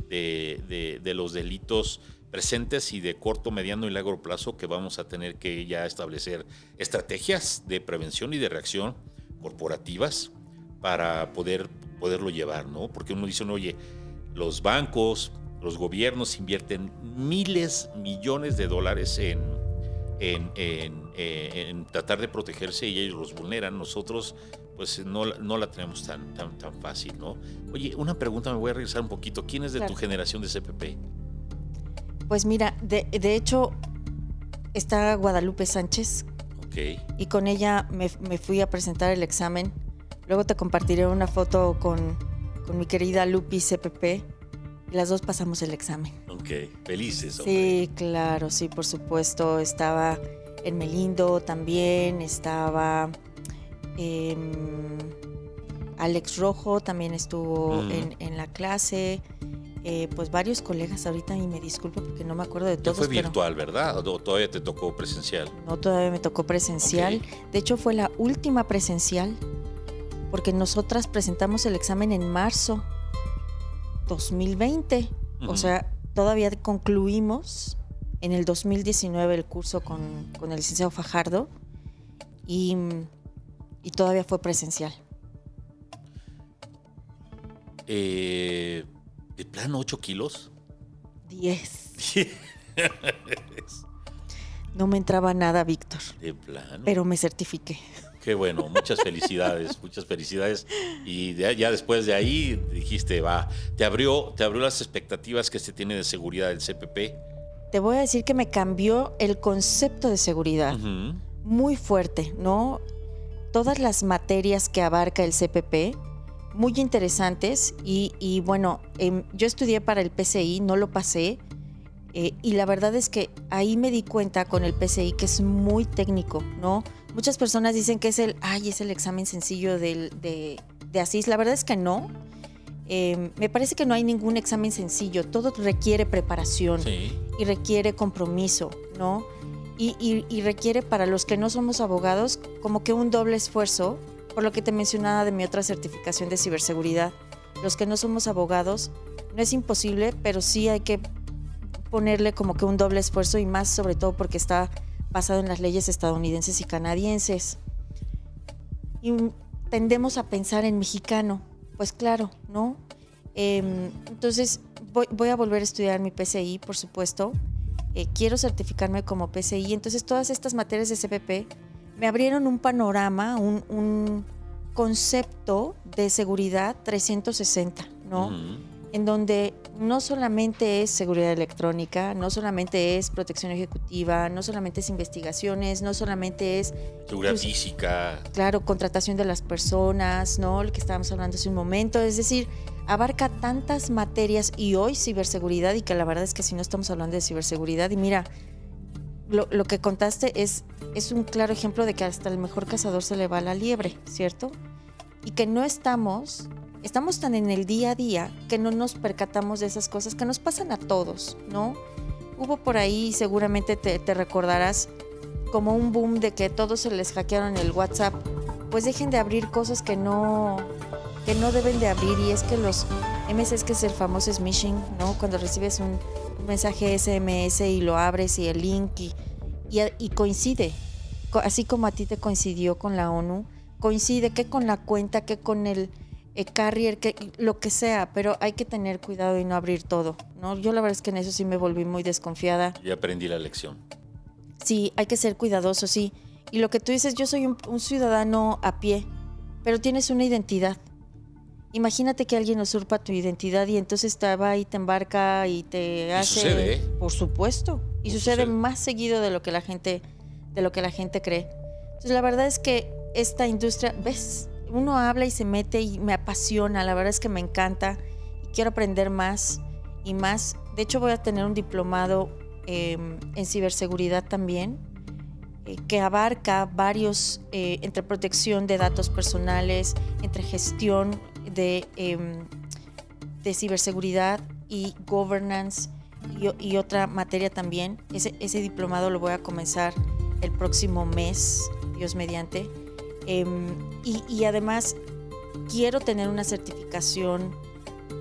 de los delitos presentes y de corto, mediano y largo plazo que vamos a tener que ya establecer estrategias de prevención y de reacción corporativas para poder poderlo llevar, ¿no? Porque uno dice, oye, los bancos, los gobiernos invierten miles, millones de dólares en, en, en, eh, en tratar de protegerse y ellos los vulneran. Nosotros, pues no, no la tenemos tan, tan, tan fácil, ¿no? Oye, una pregunta, me voy a regresar un poquito. ¿Quién es de Claro. tu generación de CPP? Pues mira, de, de hecho está Guadalupe Sánchez Y con ella me, me fui a presentar el examen. Luego te compartiré una foto con, con mi querida Lupi CPP y las dos pasamos el examen. Ok, felices. Sí, claro, sí, por supuesto. Estaba Hermelindo también, estaba em, Alex Rojo también estuvo Mm. en, en la clase. Eh, pues varios colegas ahorita y me disculpo porque no me acuerdo de Ya todos. fue pero virtual, ¿verdad? ¿O todavía te tocó presencial? no, todavía me tocó presencial. De hecho, fue la última presencial porque nosotras presentamos el examen en marzo 2020. O Ujú. sea, todavía concluimos en el 2019 el curso con, con el licenciado Fajardo y, y todavía fue presencial. Eh, ¿De plano 8 kilos? 10. (laughs) No me entraba nada, Víctor, De plano. pero me certifiqué. Qué bueno, muchas felicidades, (laughs) muchas felicidades. Y de- ya después de ahí dijiste, va, te abrió, te abrió las expectativas que se tiene de seguridad del CPP. Te voy a decir que me cambió el concepto de seguridad. Muy fuerte, ¿no? Todas las materias que abarca el CPP, muy interesantes y, y bueno, em, yo estudié para el PCI, no lo pasé eh, y la verdad es que ahí me di cuenta con el PCI que es muy técnico, ¿no? Muchas personas dicen que es el, ay, es el examen sencillo del, de, de Asís, la verdad es que no. Em, me parece que no hay ningún examen sencillo, todo requiere preparación Sí. y requiere compromiso, ¿no? Y, y- y requiere para los que no somos abogados como que un doble esfuerzo, por lo que te mencionaba de mi otra certificación de ciberseguridad. Los que no somos abogados, no es imposible, pero sí hay que ponerle como que un doble esfuerzo y más sobre todo porque está basado en las leyes estadounidenses y canadienses. Y tendemos a pensar en mexicano, pues claro, ¿no? Em, entonces voy, a volver a estudiar mi PCI, por supuesto. Eh, quiero certificarme como PCI. Entonces todas estas materias de CPP me abrieron un panorama, un, un concepto de seguridad 360, ¿no? En donde no solamente es seguridad electrónica, no solamente es protección ejecutiva, no solamente es investigaciones, no solamente es, Seguridad física. claro, contratación de las personas, ¿no? Lo que estábamos hablando hace un momento, es decir, abarca tantas materias y hoy ciberseguridad y que la verdad es que si no estamos hablando de ciberseguridad y mira, lo, que contaste es, es un claro ejemplo de que hasta el mejor cazador se le va la liebre, ¿cierto? Y que no estamos, estamos tan en el día a día que no nos percatamos de esas cosas que nos pasan a todos, ¿no? Hubo por ahí, seguramente te, te recordarás, como un boom de que todos se les hackearon el WhatsApp. Pues dejen de abrir cosas que no, que no deben de abrir y es que los MS que es el famoso smishing, ¿no? Cuando recibes un, un mensaje SMS y lo abres y el link y, y, y coincide, Co- así como a ti te coincidió con la ONU, coincide que con la cuenta, que con el carrier, que lo que sea, pero hay que tener cuidado y no abrir todo, ¿no? Yo la verdad es que en eso sí me volví muy desconfiada. Ya aprendí la lección. Sí, hay que ser cuidadoso, sí. Y lo que tú dices, yo soy un, un ciudadano a pie, pero tienes una identidad. Imagínate que alguien usurpa tu identidad y entonces te va y te embarca y te hace. sucede, ¿eh? Por supuesto. Y sucede, sucede. más seguido de lo que la gente, de lo que la gente cree. Entonces la verdad es que esta industria, ves, uno habla y se mete y me apasiona. La verdad es que me encanta y quiero aprender más y más. De hecho, voy a tener un diplomado eh, en ciberseguridad también, eh, que abarca varios, eh, entre protección de datos personales, entre gestión de, em, de ciberseguridad y governance y, otra materia también. Ese, ese diplomado lo voy a comenzar el próximo mes, Dios mediante. Em, y, y además quiero tener una certificación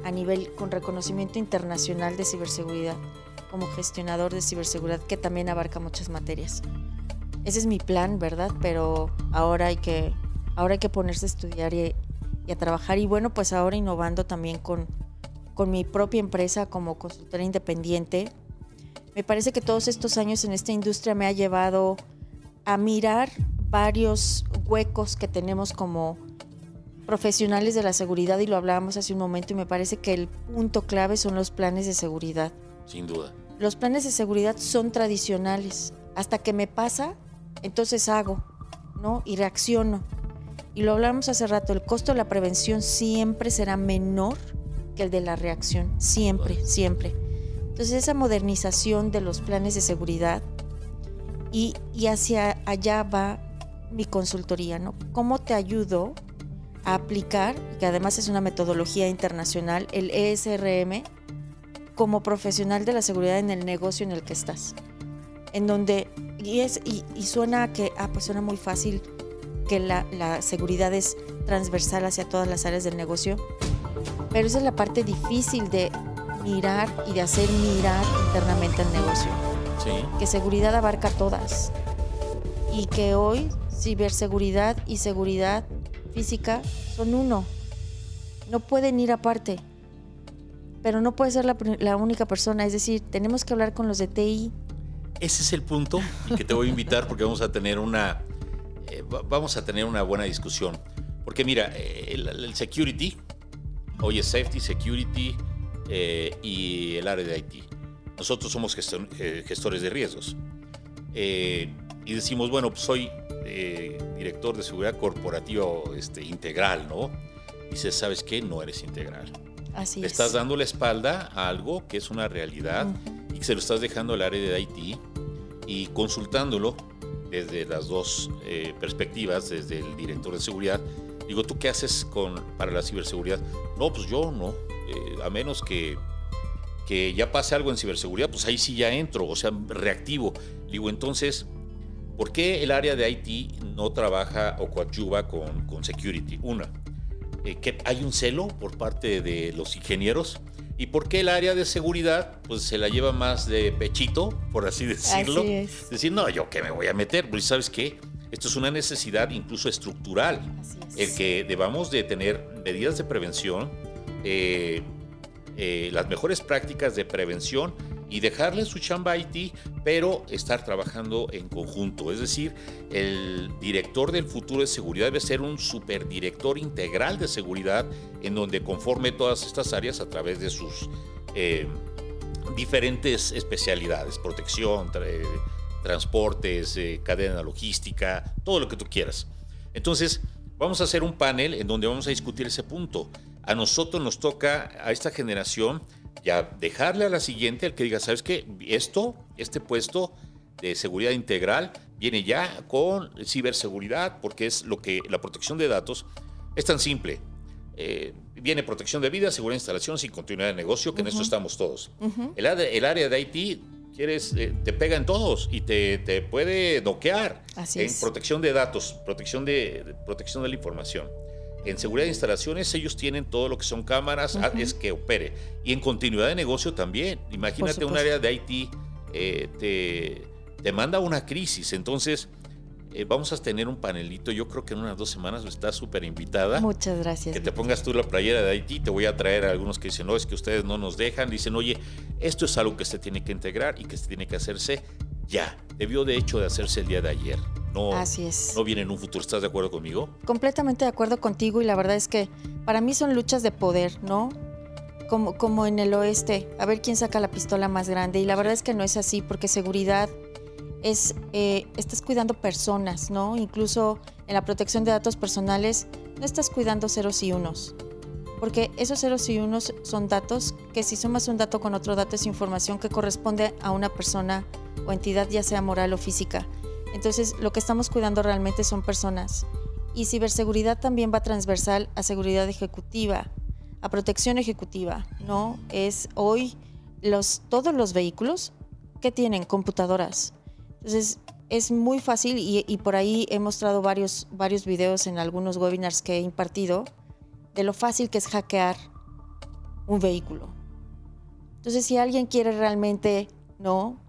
a nivel con reconocimiento internacional de ciberseguridad como gestionador de ciberseguridad que también abarca muchas materias. Ese es mi plan, ¿verdad? Pero ahora hay que ahora hay que ponerse a estudiar y, y a trabajar. Y bueno, pues ahora innovando también con, con mi propia empresa como consultora independiente. Me parece que todos estos años en esta industria me ha llevado a mirar varios huecos que tenemos como profesionales de la seguridad y lo hablábamos hace un momento y me parece que el punto clave son los planes de seguridad. Sin duda. Los planes de seguridad son tradicionales. Hasta que me pasa, entonces hago, ¿no? Y reacciono. Y lo hablamos hace rato, el costo de la prevención siempre será menor que el de la reacción. Siempre, siempre. Entonces esa modernización de los planes de seguridad y, y hacia allá va mi consultoría, ¿no? ¿Cómo te ayudo a aplicar, que además es una metodología internacional, el ESRM, como profesional de la seguridad en el negocio en el que estás? En donde, y, es, y, y suena que, ah, pues suena muy fácil que la, la seguridad es transversal hacia todas las áreas del negocio, pero esa es la parte difícil de mirar y de hacer mirar internamente el negocio. Sí. Que seguridad abarca todas. Y que hoy ciberseguridad y seguridad física son uno. No pueden ir aparte. Pero no puede ser la, la única persona. Es decir, tenemos que hablar con los de TI. Ese es el punto que te voy a invitar porque vamos a tener una eh, va- vamos a tener una buena discusión. Porque mira, eh, el, el security, oye, safety, security eh, y el área de IT. Nosotros somos gestor- eh, gestores de riesgos. Y decimos, bueno, pues soy director de seguridad corporativa este, integral, ¿no? Dices, ¿sabes qué? No eres integral. Así Le es. estás dando la espalda a algo que es una realidad y que se lo estás dejando al área de IT y consultándolo desde las dos eh, perspectivas, desde el director de seguridad. Digo, ¿tú qué haces con, para la ciberseguridad? No, pues yo no. Eh, a menos que, que ya pase algo en ciberseguridad, pues ahí sí ya entro, o sea, reactivo. Digo, entonces, ¿por qué el área de IT no trabaja o coadyuva con, con security? Una, eh, hay un celo por parte de los ingenieros. ¿Y por qué el área de seguridad pues se la lleva más de pechito, por así decirlo? Así es. Decir, no, yo qué me voy a meter, pues sabes qué, esto es una necesidad incluso estructural, es. el que debamos de tener medidas de prevención, eh, eh, las mejores prácticas de prevención y dejarle su chamba a IT, pero estar trabajando en conjunto. Es decir, el director del futuro de seguridad debe ser un superdirector integral de seguridad en donde conforme todas estas áreas a través de sus eh, diferentes especialidades, protección, tra- transportes, eh, cadena logística, todo lo que tú quieras. Entonces, vamos a hacer un panel en donde vamos a discutir ese punto. A nosotros nos toca, a esta generación, ya dejarle a la siguiente el que diga, ¿sabes qué? Esto, este puesto de seguridad integral viene ya con ciberseguridad, porque es lo que la protección de datos es tan simple. Eh, viene protección de vida, seguridad de instalaciones y continuidad de negocio, que en esto estamos todos. el, área- el área de IT quieres, eh, te pega en todos y te, te puede doquear Así en es. protección de datos, protección de, de- protección de la información. En seguridad de instalaciones ellos tienen todo lo que son cámaras, ah, es que opere. Y en continuidad de negocio también. Imagínate un área de IT eh, te, te manda una crisis. Entonces, eh, vamos a tener un panelito. Yo creo que en unas dos semanas estás súper invitada. Muchas gracias. Que te pongas tú la playera de Haití, te voy a traer a algunos que dicen, no, es que ustedes no nos dejan. Dicen, oye, esto es algo que se tiene que integrar y que se tiene que hacerse ya. Debió de hecho de hacerse el día de ayer. No, Así es. no viene en un futuro. ¿Estás de acuerdo conmigo? completamente de acuerdo contigo y la verdad es que para mí son luchas de poder, ¿no? Como, como en el oeste, a ver quién saca la pistola más grande. Y la verdad es que no es así, porque seguridad es, eh, estás cuidando personas, ¿no? Incluso en la protección de datos personales, no estás cuidando ceros y unos. Porque esos ceros y unos son datos que si sumas un dato con otro dato es información que corresponde a una persona o entidad, ya sea moral o física. Entonces, lo que estamos cuidando realmente son personas. Y ciberseguridad también va transversal a seguridad ejecutiva, a protección ejecutiva, ¿no? Es hoy los, todos los vehículos que tienen computadoras. Entonces, es muy fácil y, por ahí he mostrado varios, varios videos en algunos webinars que he impartido de lo fácil que es hackear un vehículo. Entonces, si alguien quiere realmente, ¿no?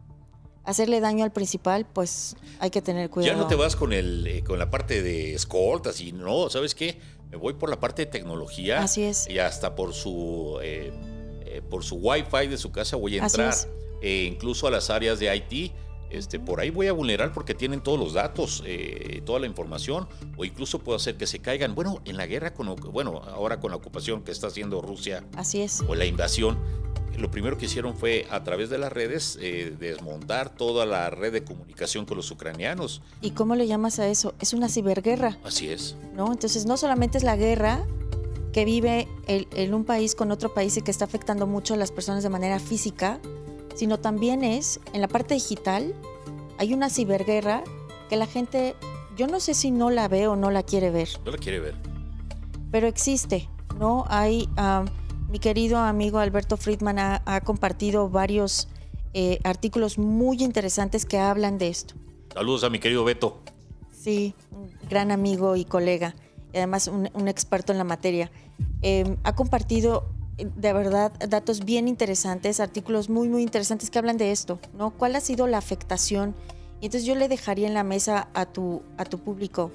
Hacerle daño al principal, pues hay que tener cuidado. Ya no te vas con el eh, con la parte de escoltas y no, ¿sabes qué? Me voy por la parte de tecnología. Así es. Y hasta por su eh, eh, por su wifi de su casa voy a Así entrar. es. Eh, incluso a las áreas de IT. Este, por ahí voy a vulnerar porque tienen todos los datos, eh, toda la información, o incluso puedo hacer que se caigan. Bueno, en la guerra, con, bueno, ahora con la ocupación que está haciendo Rusia Así es. o la invasión, lo primero que hicieron fue a través de las redes eh, desmontar toda la red de comunicación con los ucranianos. ¿Y cómo le llamas a eso? Es una ciberguerra, Así es. ¿no? Entonces no solamente es la guerra que vive el- en un país con otro país y que está afectando mucho a las personas de manera física, sino también es en la parte digital, hay una ciberguerra que la gente, yo no sé si no la ve o no la quiere ver, No la quiere ver. pero existe, ¿no? Hay, ah, mi querido amigo Alberto Friedman ha, ha compartido varios eh, artículos muy interesantes que hablan de esto. Saludos a mi querido Beto. Sí, un gran amigo y colega, y además un, un experto en la materia. Eh, ha compartido de verdad datos bien interesantes, artículos muy, muy interesantes que hablan de esto, ¿no? ¿Cuál ha sido la afectación? Y entonces yo le dejaría en la mesa a tu, a tu público.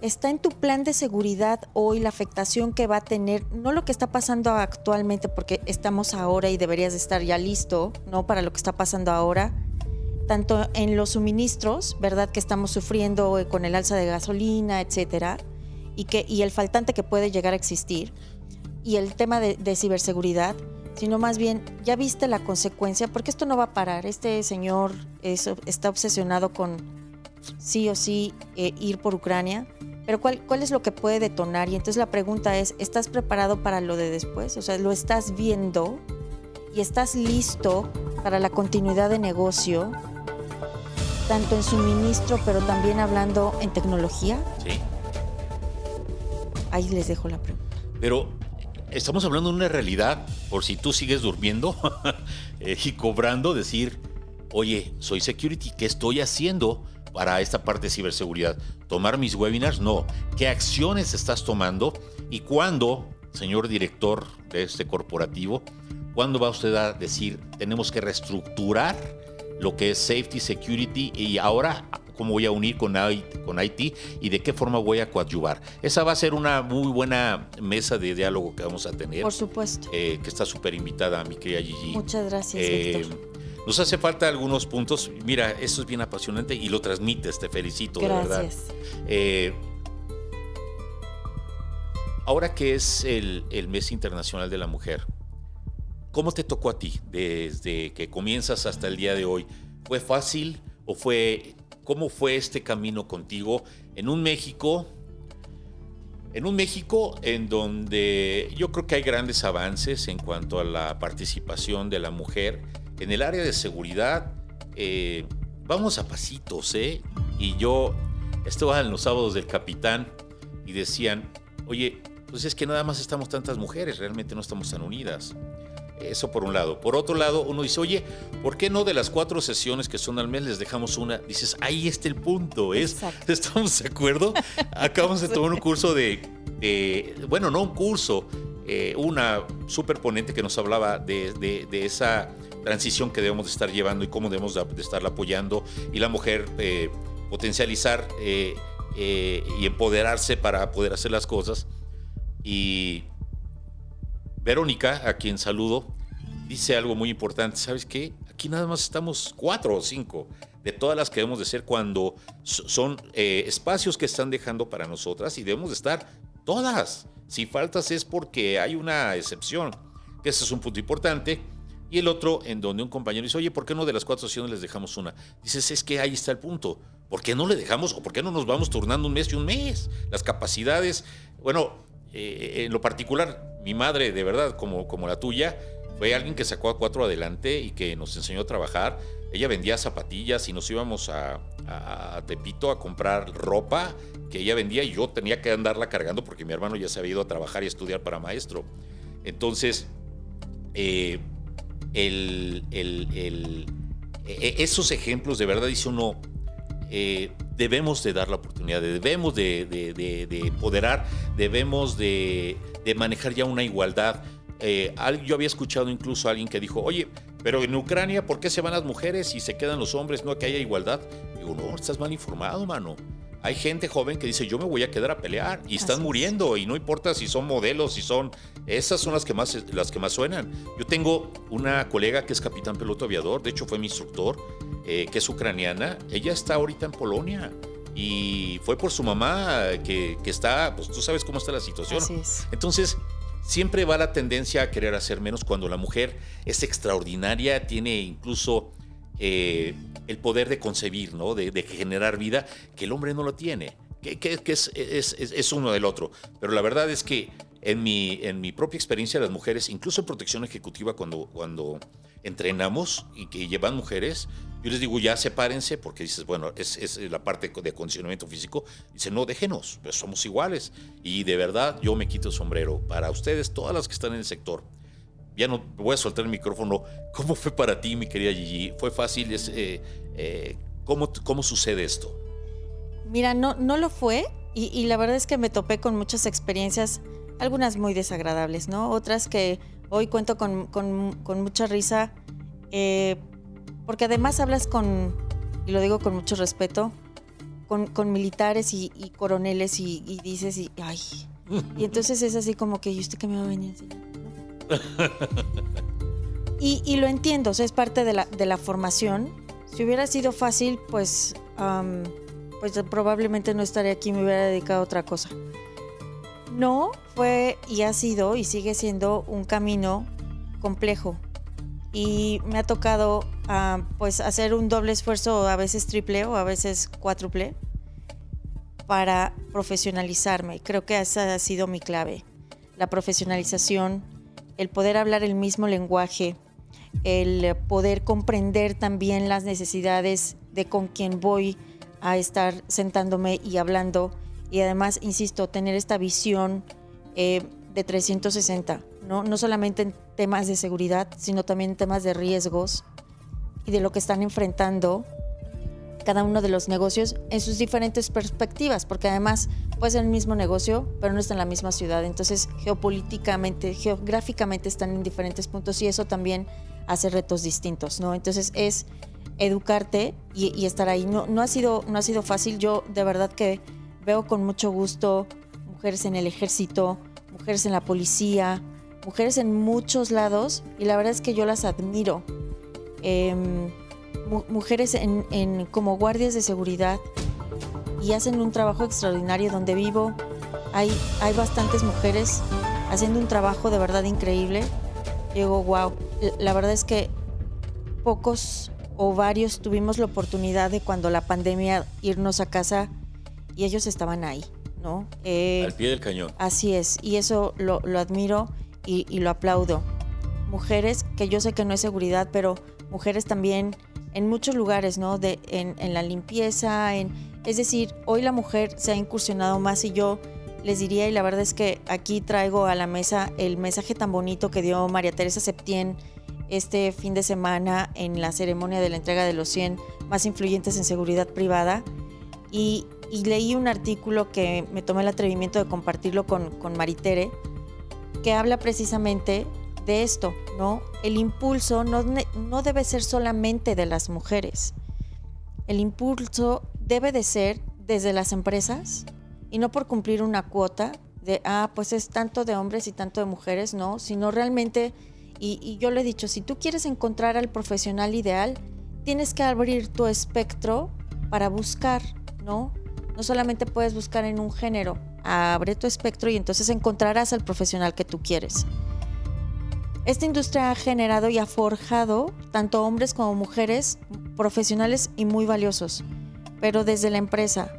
¿Está en tu plan de seguridad hoy la afectación que va a tener, no lo que está pasando actualmente, porque estamos ahora y deberías de estar ya listo, ¿no? Para lo que está pasando ahora, tanto en los suministros, ¿verdad? Que estamos sufriendo eh, con el alza de gasolina, etcétera, y, que, y el faltante que puede llegar a existir, y el tema de, de ciberseguridad, sino más bien, ya viste la consecuencia, porque esto no va a parar. Este señor es- está obsesionado con sí o sí eh, ir por Ucrania, pero ¿cuál, ¿cuál es lo que puede detonar? Y entonces la pregunta es, ¿estás preparado para lo de después? O sea, ¿lo estás viendo y estás listo para la continuidad de negocio? tanto en suministro, pero también hablando en tecnología? Sí. Ahí les dejo la pregunta. Pero estamos hablando de una realidad, por si tú sigues durmiendo (laughs) eh, y cobrando, decir, oye, soy security, ¿qué estoy haciendo para esta parte de ciberseguridad? ¿Tomar mis webinars? No. ¿Qué acciones estás tomando? ¿Y cuándo, señor director de este corporativo, cuándo va usted a decir, tenemos que reestructurar lo que es safety, security y ahora cómo voy a unir con IT, con IT y de qué forma voy a coadyuvar. Esa va a ser una muy buena mesa de diálogo que vamos a tener, Por supuesto. eh, que está súper invitada mi querida Gigi. Muchas gracias, Eh, Víctor. Nos hace falta algunos puntos. Mira, eso es bien apasionante y lo transmites, te felicito, de verdad. Gracias. Eh, ahora que es el, el mes internacional de la mujer, ¿cómo te tocó a ti desde que comienzas hasta el día de hoy? ¿Fue fácil o fue cómo fue este camino contigo en un México? En un México en donde yo creo que hay grandes avances en cuanto a la participación de la mujer en el área de seguridad. eh, vamos a pasitos, ¿eh? Y yo estaba en los sábados del capitán y decían, oye, pues es que nada más estamos tantas mujeres, realmente no estamos tan unidas. Eso por un lado. Por otro lado, uno dice, oye, ¿por qué no de las cuatro sesiones que son al mes les dejamos una? Dices, ahí está el punto. Es, Exacto. ¿Estamos de acuerdo? (laughs) Acabamos de tomar un curso de, de- bueno, no un curso, eh, una superponente que nos hablaba de, de- de esa transición que debemos de estar llevando y cómo debemos de, de estarla apoyando y la mujer eh, potencializar eh, eh, y empoderarse para poder hacer las cosas. Y Verónica, a quien saludo, dice algo muy importante. ¿Sabes qué? Aquí nada más estamos cuatro o cinco de todas las que debemos de ser cuando so- son espacios que están dejando para nosotras y debemos de estar todas. Si faltas es porque hay una excepción, que ese es un punto importante. Y el otro, en donde un compañero dice, oye, ¿por qué no de las cuatro sesiones les dejamos una? Dices, es que ahí está el punto. ¿Por qué no le dejamos o por qué no nos vamos turnando un mes y un mes? Las capacidades, bueno, eh, en lo particular, mi madre, de verdad, como, como la tuya, fue alguien que sacó a cuatro adelante y que nos enseñó a trabajar. Ella vendía zapatillas y nos íbamos a, a- a Tepito a comprar ropa que ella vendía y yo tenía que andarla cargando porque mi hermano ya se había ido a trabajar y a estudiar para maestro. Entonces, eh, el- el- el- e- esos ejemplos de verdad dice uno, eh, debemos de dar la oportunidad, debemos de, de, de- de empoderar, debemos de, manejar ya una igualdad. Eh, yo había escuchado incluso a alguien que dijo, oye, Pero en Ucrania, ¿por qué se van las mujeres y se quedan los hombres? No que haya igualdad. Digo, no, estás mal informado, mano. Hay gente joven que dice, yo me voy a quedar a pelear y están Así es. muriendo y no importa si son modelos, si son... Esas son las que más, las que más suenan. Yo tengo una colega que es capitán piloto aviador, de hecho fue mi instructor, eh, que es ucraniana. Ella está ahorita en Polonia y fue por su mamá que, que está, pues tú sabes cómo está la situación. Así es. Entonces, siempre va la tendencia a querer hacer menos cuando la mujer es extraordinaria, tiene incluso eh, el poder de concebir, ¿no? De, generar vida, que el hombre no lo tiene, que, es, uno del otro. Pero la verdad es que en mi, en mi propia experiencia, las mujeres, incluso en protección ejecutiva, cuando, cuando entrenamos y que llevan mujeres, yo les digo, ya sepárense, porque dices, bueno, es, es la parte de acondicionamiento físico. Dice, no, déjenos, pues somos iguales. Y de verdad, yo me quito el sombrero. Para ustedes, todas las que están en el sector, ya no voy a soltar el micrófono. ¿Cómo fue para ti, mi querida Gigi? ¿Fue fácil? Eh, eh, ¿cómo, ¿Cómo sucede esto? Mira, no, no lo fue y, y la verdad es que me topé con muchas experiencias, algunas muy desagradables, ¿no? Otras que hoy cuento con, con- con mucha risa, eh, porque además hablas con, y lo digo con mucho respeto, con, con militares y, y coroneles y, dices, y, ay, y entonces es así como que, ¿y usted qué me va a venir a? (laughs) Y, y lo entiendo, o es parte de la, formación. Si hubiera sido fácil, pues, pues probablemente no estaría aquí, me hubiera dedicado a otra cosa. No, fue y ha sido y sigue siendo un camino complejo. Y me ha tocado ah, pues hacer un doble esfuerzo, a veces triple o a veces cuádruple, para profesionalizarme. Creo que esa ha sido mi clave. La profesionalización, el poder hablar el mismo lenguaje, el poder comprender también las necesidades de con quien voy a estar sentándome y hablando. Y además, insisto, tener esta visión eh, de 360, ¿no? no solamente en temas de seguridad, sino también en temas de riesgos y de lo que están enfrentando cada uno de los negocios en sus diferentes perspectivas, porque además puede ser el mismo negocio, pero no está en la misma ciudad. Entonces, geopolíticamente, geográficamente están en diferentes puntos y eso también hace retos distintos, ¿no? Entonces, es educarte y, estar ahí. No, no, ha sido, no ha sido fácil. Yo de verdad que veo con mucho gusto mujeres en el ejército, mujeres en la policía, mujeres en muchos lados y la verdad es que yo las admiro. Em, mu- mujeres en, en- como guardias de seguridad y hacen un trabajo extraordinario donde vivo. Hay, hay bastantes mujeres haciendo un trabajo de verdad increíble. Digo, wow, la verdad es que pocos o varios tuvimos la oportunidad de cuando la pandemia irnos a casa y ellos estaban ahí, ¿no? Eh, Al pie del cañón. Así es, y eso lo, lo admiro y, y lo aplaudo. Mujeres, que yo sé que no es seguridad, pero mujeres también en muchos lugares, ¿no? De, en, en la limpieza, en, es decir, hoy la mujer se ha incursionado más y yo les diría, y la verdad es que aquí traigo a la mesa el mensaje tan bonito que dio María Teresa Septién este fin de semana en la ceremonia de la entrega de los 100 más influyentes en seguridad privada. Y, leí un artículo que me tomé el atrevimiento de compartirlo con, con Maritere, que habla precisamente de esto, ¿no? El impulso no, no debe ser solamente de las mujeres. El impulso debe de ser desde las empresas y no por cumplir una cuota de, ah, pues es tanto de hombres y tanto de mujeres, no, sino realmente, y, y yo le he dicho, si tú quieres encontrar al profesional ideal, tienes que abrir tu espectro para buscar, ¿no? No solamente puedes buscar en un género, abre tu espectro y entonces encontrarás al profesional que tú quieres. Esta industria ha generado y ha forjado tanto hombres como mujeres profesionales y muy valiosos, pero desde la empresa,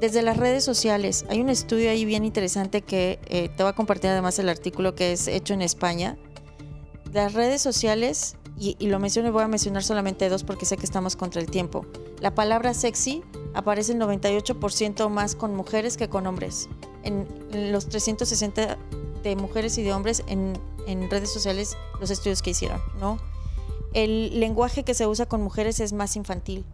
desde las redes sociales. Hay un estudio ahí bien interesante que eh, te voy a compartir además el artículo que es hecho en España. Las redes sociales, y, lo menciono y voy a mencionar solamente dos porque sé que estamos contra el tiempo. La palabra sexy aparece el 98% más con mujeres que con hombres. En, en los 360 de mujeres y de hombres en, en redes sociales, los estudios que hicieron, ¿no? El lenguaje que se usa con mujeres es más infantil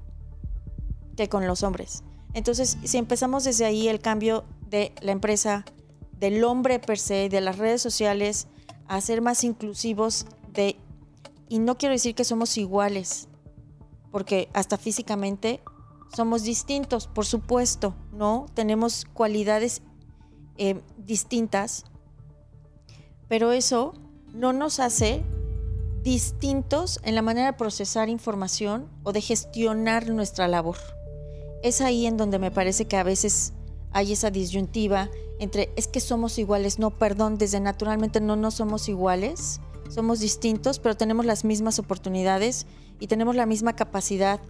que con los hombres. Entonces, si empezamos desde ahí el cambio de la empresa, del hombre per se, de las redes sociales, a ser más inclusivos, de Y no quiero decir que somos iguales, porque hasta físicamente somos distintos, por supuesto, ¿no? Tenemos cualidades eh, distintas, pero eso no nos hace distintos en la manera de procesar información o de gestionar nuestra labor. Es ahí en donde me parece que a veces hay esa disyuntiva entre es que somos iguales, no, perdón, desde naturalmente no, no somos iguales, somos distintos, pero tenemos las mismas oportunidades y tenemos la misma capacidad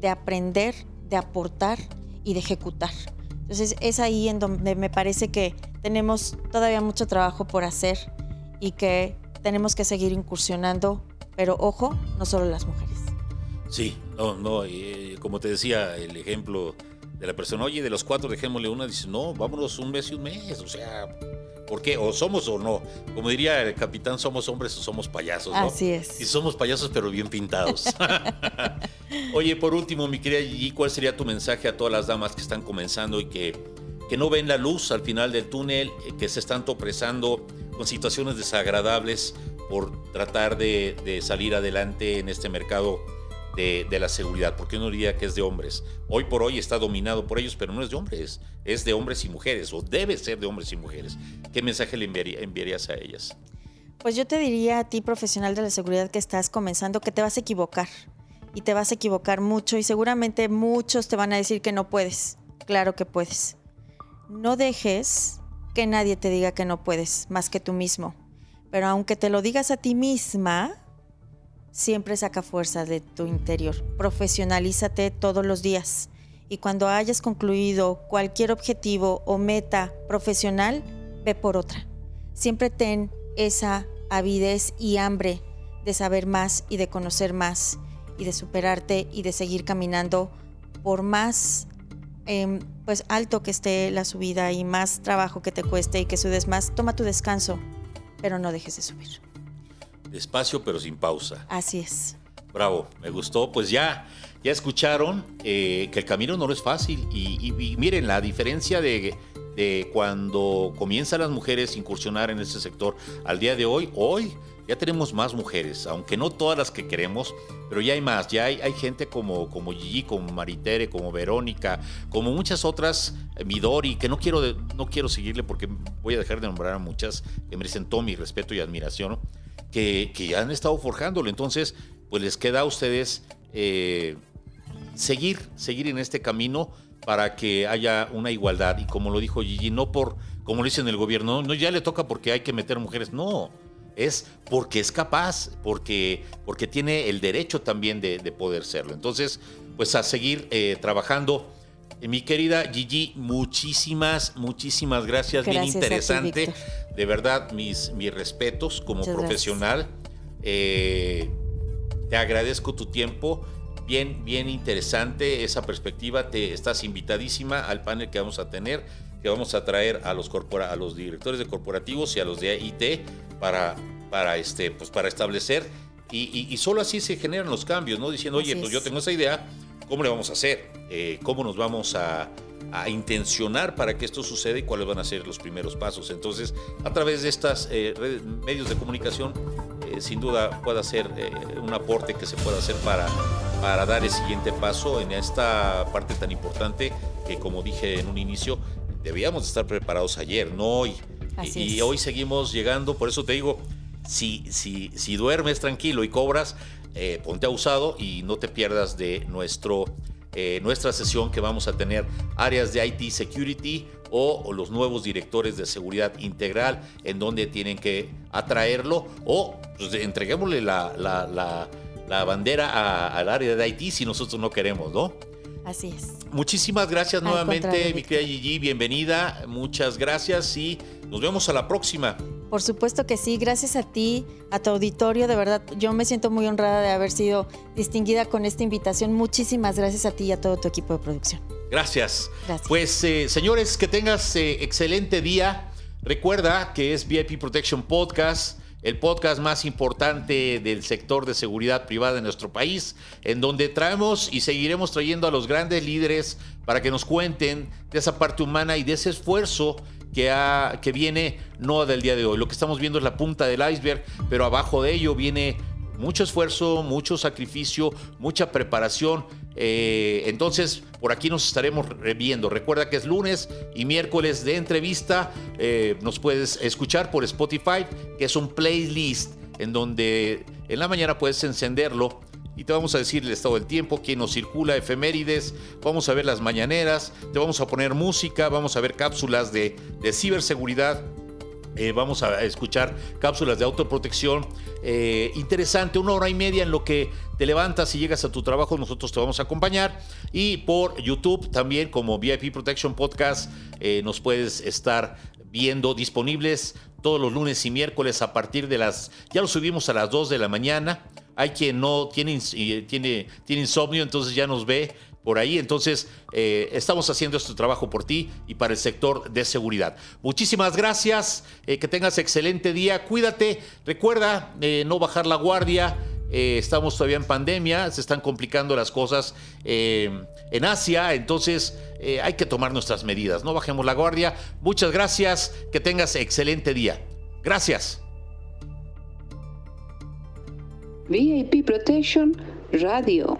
de aprender, de aportar y de ejecutar. Entonces es ahí en donde me parece que tenemos todavía mucho trabajo por hacer y que tenemos que seguir incursionando, pero ojo, no solo las mujeres. Sí, no, no, eh, como te decía, el ejemplo de la persona, oye, de los cuatro dejémosle una, dice, no, vámonos un mes y un mes, o sea, ¿por qué? O somos o no. Como diría el capitán, somos hombres o somos payasos, ¿no? Así es. Y somos payasos, pero bien pintados. (laughs) oye, por último, mi querida Gigi, ¿cuál sería tu mensaje a todas las damas que están comenzando y que, que no ven la luz al final del túnel, eh, que se están topresando con situaciones desagradables por tratar de, salir adelante en este mercado de, la seguridad? ¿Por qué no diría que es de hombres? Hoy por hoy está dominado por ellos, pero no es de hombres, es de hombres y mujeres, o debe ser de hombres y mujeres. ¿Qué mensaje le enviaría, enviarías a ellas? Pues yo te diría a ti, profesional de la seguridad que estás comenzando, que te vas a equivocar. Y te vas a equivocar mucho y seguramente muchos te van a decir que no puedes. Claro que puedes. No dejes que nadie te diga que no puedes, más que tú mismo. Pero aunque te lo digas a ti misma, siempre saca fuerza de tu interior. Profesionalízate todos los días. Y cuando hayas concluido cualquier objetivo o meta profesional, ve por otra. Siempre ten esa avidez y hambre de saber más y de conocer más y de superarte y de seguir caminando por más eh, pues alto que esté la subida y más trabajo que te cueste y que sudes más, toma tu descanso, pero no dejes de subir. Despacio pero sin pausa. Así es. Bravo, me gustó. Pues ya, ya escucharon eh, que el camino no es fácil. Y, y, y miren la diferencia de, de, cuando comienzan las mujeres a incursionar en este sector al día de hoy. Hoy ya tenemos más mujeres, aunque no todas las que queremos, pero ya hay más. Ya hay, hay gente como, como Gigi, como Maritere, como Verónica, como muchas otras, eh, Midori, que no quiero, no quiero seguirle porque voy a dejar de nombrar a muchas que merecen todo mi respeto y admiración. Que, que, han estado forjándolo. Entonces, pues les queda a ustedes eh, seguir, seguir en este camino para que haya una igualdad. Y como lo dijo Gigi, no por, como lo dice en el gobierno, no ya le toca porque hay que meter mujeres, no. Es porque es capaz, porque, porque tiene el derecho también de, de poder serlo. Entonces, pues a seguir eh, trabajando. Mi querida Gigi, muchísimas, muchísimas gracias. gracias Bien interesante. Ti, de verdad, mis, mis respetos como Muchas profesional. Eh, te agradezco tu tiempo. Bien, bien interesante esa perspectiva. Te estás invitadísima al panel que vamos a tener, que vamos a traer a los, corpora, a los directores de corporativos y a los de IT para, para, este, pues para establecer. Y, y, y solo así se generan los cambios, ¿no? Diciendo, oye, pues es. yo tengo esa idea, ¿cómo le vamos a hacer? Eh, ¿Cómo nos vamos a, a, intencionar para que esto suceda y cuáles van a ser los primeros pasos? Entonces, a través de estos eh, medios de comunicación, eh, sin duda pueda ser eh, un aporte que se pueda hacer para, para dar el siguiente paso en esta parte tan importante que, como dije en un inicio, debíamos estar preparados ayer, no hoy. Así y, es. hoy seguimos llegando, por eso te digo, si, si, si duermes tranquilo y cobras, eh, ponte abusado y no te pierdas de nuestro, eh, nuestra sesión que vamos a tener áreas de IT Security o, o, los nuevos directores de seguridad integral en donde tienen que atraerlo o pues, entreguémosle la, la, la, la bandera a, al área de IT si nosotros no queremos, ¿no? Así es. Muchísimas gracias Al nuevamente, mi querida Gigi, bienvenida, muchas gracias y nos vemos a la próxima. Por supuesto que sí, gracias a ti, a tu auditorio, de verdad, yo me siento muy honrada de haber sido distinguida con esta invitación. Muchísimas gracias a ti y a todo tu equipo de producción. Gracias. gracias. Pues, eh, señores, que tengas eh, excelente día. Recuerda que es VIP Protection Podcast el podcast más importante del sector de seguridad privada en nuestro país, en donde traemos y seguiremos trayendo a los grandes líderes para que nos cuenten de esa parte humana y de ese esfuerzo que, ha, que viene no del día de hoy. Lo que estamos viendo es la punta del iceberg, pero abajo de ello viene mucho esfuerzo, mucho sacrificio, mucha preparación. Eh, entonces, por aquí nos estaremos viendo. Recuerda que es lunes y miércoles de entrevista. Eh, nos puedes escuchar por Spotify, que es un playlist en donde en la mañana puedes encenderlo y te vamos a decir el estado del tiempo, quién nos circula, efemérides, vamos a ver las mañaneras, te vamos a poner música, vamos a ver cápsulas de, de ciberseguridad, eh, vamos a escuchar cápsulas de autoprotección. Eh, interesante, una hora y media en lo que te levantas y llegas a tu trabajo, nosotros te vamos a acompañar. Y por YouTube también como VIP Protection Podcast eh, nos puedes estar viendo disponibles todos los lunes y miércoles a partir de las... Ya lo subimos a las 2 de la mañana. Hay quien no tiene, tiene, tiene insomnio, entonces ya nos ve por ahí. Entonces, eh, estamos haciendo este trabajo por ti y para el sector de seguridad. Muchísimas gracias, eh, que tengas excelente día, cuídate, recuerda eh, no bajar la guardia. estamos todavía en pandemia, se están complicando las cosas en Asia, entonces hay que tomar nuestras medidas, no bajemos la guardia. Muchas gracias, que tengas excelente día. Gracias. VIP Protection Radio.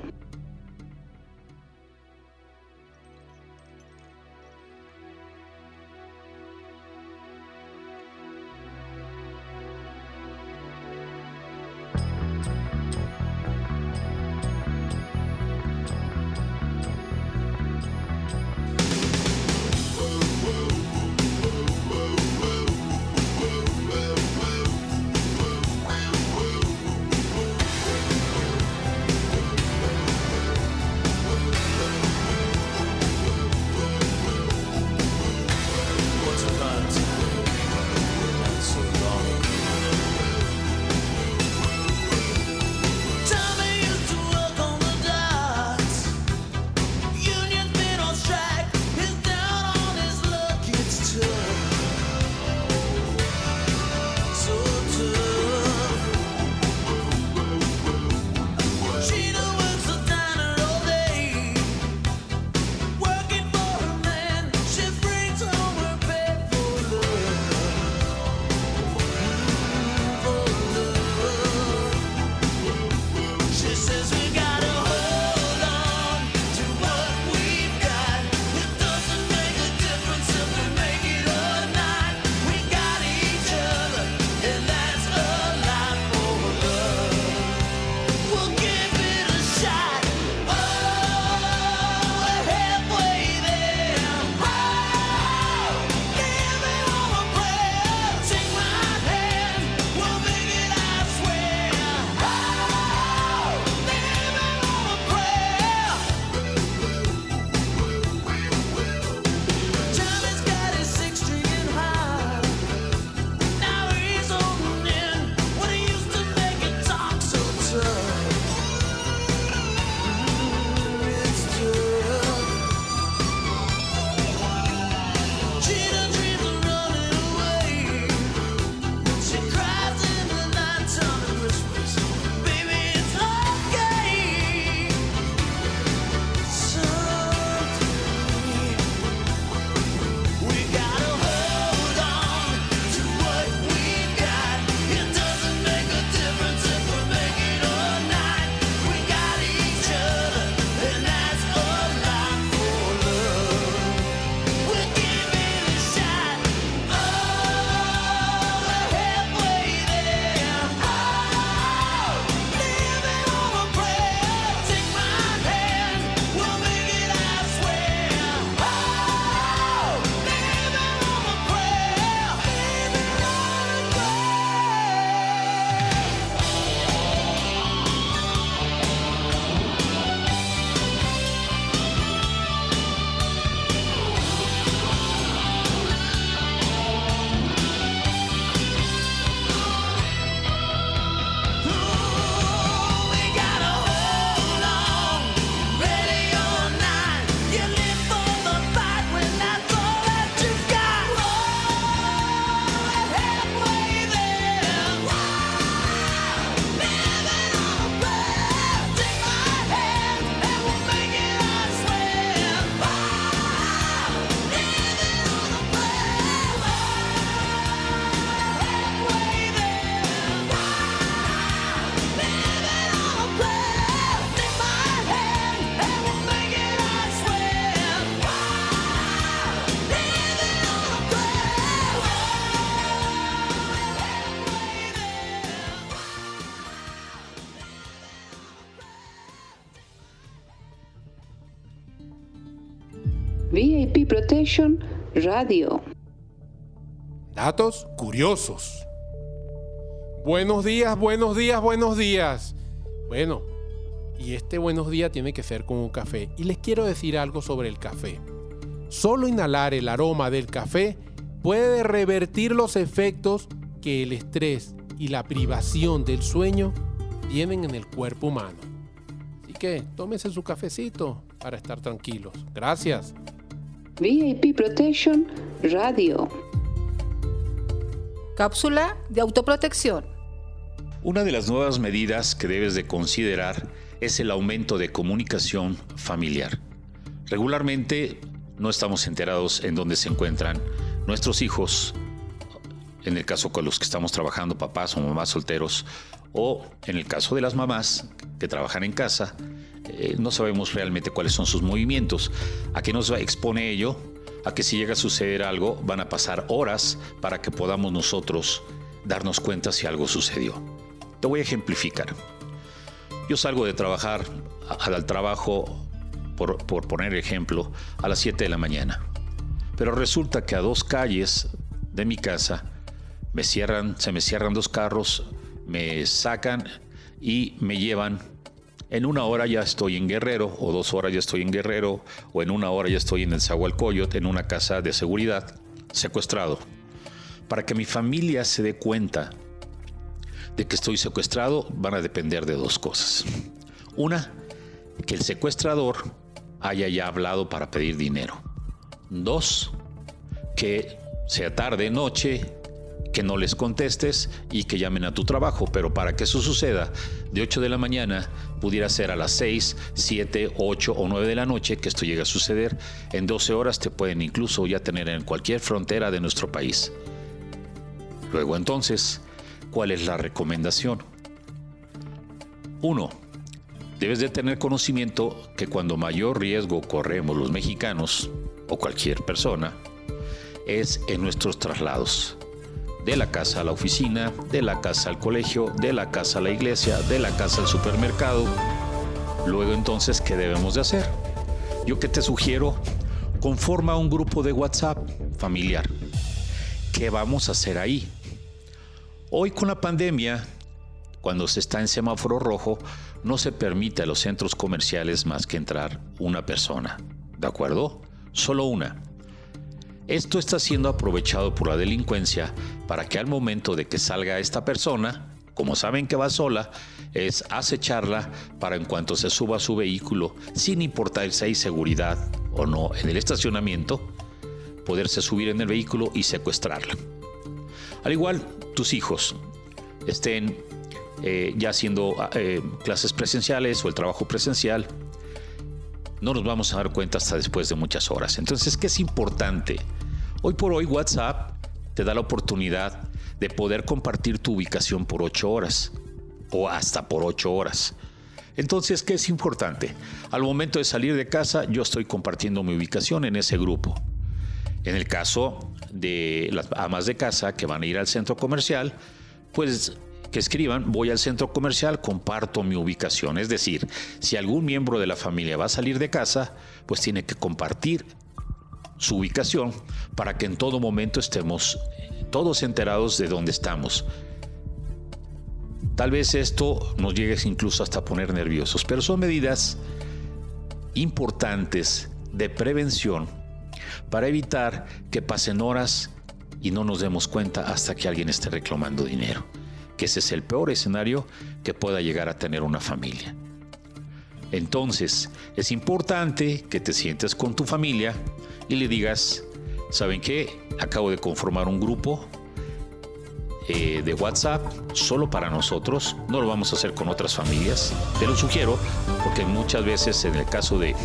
Radio. Datos curiosos. Buenos días, buenos días, buenos días. Bueno, y este buenos días tiene que ser con un café. Y les quiero decir algo sobre el café. Solo inhalar el aroma del café puede revertir los efectos que el estrés y la privación del sueño tienen en el cuerpo humano. Así que tómese su cafecito para estar tranquilos. Gracias. VIP Protection Radio. Cápsula de autoprotección. Una de las nuevas medidas que debes de considerar es el aumento de comunicación familiar. Regularmente no estamos enterados en dónde se encuentran nuestros hijos, en el caso con los que estamos trabajando, papás o mamás solteros, o en el caso de las mamás que trabajan en casa, eh, no sabemos realmente cuáles son sus movimientos. ¿A qué nos expone ello? A que si llega a suceder algo, van a pasar horas para que podamos nosotros darnos cuenta si algo sucedió. Te voy a ejemplificar. Yo salgo de trabajar al trabajo, por, por poner ejemplo, a las 7 de la mañana. Pero resulta que a dos calles de mi casa me cierran, se me cierran dos carros, me sacan y me llevan. En una hora ya estoy en Guerrero, o dos horas ya estoy en Guerrero, o en una hora ya estoy en el Zahualcoyot, en una casa de seguridad, secuestrado. Para que mi familia se dé cuenta de que estoy secuestrado, van a depender de dos cosas. Una, que el secuestrador haya ya hablado para pedir dinero. Dos, que sea tarde, noche, que no les contestes y que llamen a tu trabajo. Pero para que eso suceda, de 8 de la mañana pudiera ser a las 6, 7, 8 o 9 de la noche que esto llegue a suceder. En 12 horas te pueden incluso ya tener en cualquier frontera de nuestro país. Luego entonces, ¿cuál es la recomendación? 1. Debes de tener conocimiento que cuando mayor riesgo corremos los mexicanos, o cualquier persona, es en nuestros traslados. De la casa a la oficina, de la casa al colegio, de la casa a la iglesia, de la casa al supermercado. Luego entonces, ¿qué debemos de hacer? Yo que te sugiero, conforma un grupo de WhatsApp familiar. ¿Qué vamos a hacer ahí? Hoy con la pandemia, cuando se está en semáforo rojo, no se permite a los centros comerciales más que entrar una persona. ¿De acuerdo? Solo una. Esto está siendo aprovechado por la delincuencia para que al momento de que salga esta persona, como saben que va sola, es acecharla para en cuanto se suba a su vehículo, sin importar si hay seguridad o no en el estacionamiento, poderse subir en el vehículo y secuestrarla. Al igual, tus hijos estén eh, ya haciendo eh, clases presenciales o el trabajo presencial, no nos vamos a dar cuenta hasta después de muchas horas. Entonces, ¿qué es importante? Hoy por hoy WhatsApp te da la oportunidad de poder compartir tu ubicación por 8 horas o hasta por 8 horas. Entonces, ¿qué es importante? Al momento de salir de casa, yo estoy compartiendo mi ubicación en ese grupo. En el caso de las amas de casa que van a ir al centro comercial, pues que escriban, voy al centro comercial, comparto mi ubicación. Es decir, si algún miembro de la familia va a salir de casa, pues tiene que compartir su ubicación para que en todo momento estemos todos enterados de dónde estamos. Tal vez esto nos llegue incluso hasta poner nerviosos, pero son medidas importantes de prevención para evitar que pasen horas y no nos demos cuenta hasta que alguien esté reclamando dinero que ese es el peor escenario que pueda llegar a tener una familia. Entonces, es importante que te sientes con tu familia y le digas, ¿saben qué? Acabo de conformar un grupo eh, de WhatsApp solo para nosotros. No lo vamos a hacer con otras familias. Te lo sugiero porque muchas veces en el caso de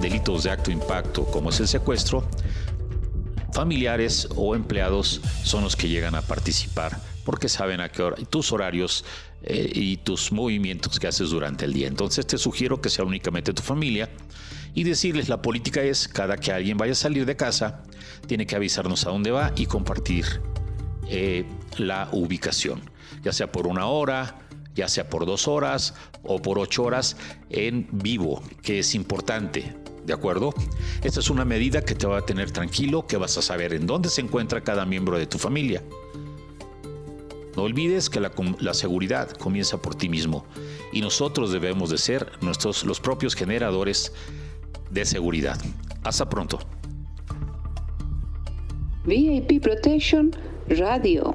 delitos de acto impacto como es el secuestro, familiares o empleados son los que llegan a participar porque saben a qué hora, tus horarios eh, y tus movimientos que haces durante el día. Entonces te sugiero que sea únicamente tu familia y decirles la política es cada que alguien vaya a salir de casa tiene que avisarnos a dónde va y compartir eh, la ubicación, ya sea por una hora, ya sea por dos horas o por ocho horas en vivo, que es importante. ¿De acuerdo? Esta es una medida que te va a tener tranquilo, que vas a saber en dónde se encuentra cada miembro de tu familia. No olvides que la, seguridad comienza por ti mismo y nosotros debemos de ser nuestros, los propios generadores de seguridad. Hasta pronto. VIP Protection Radio.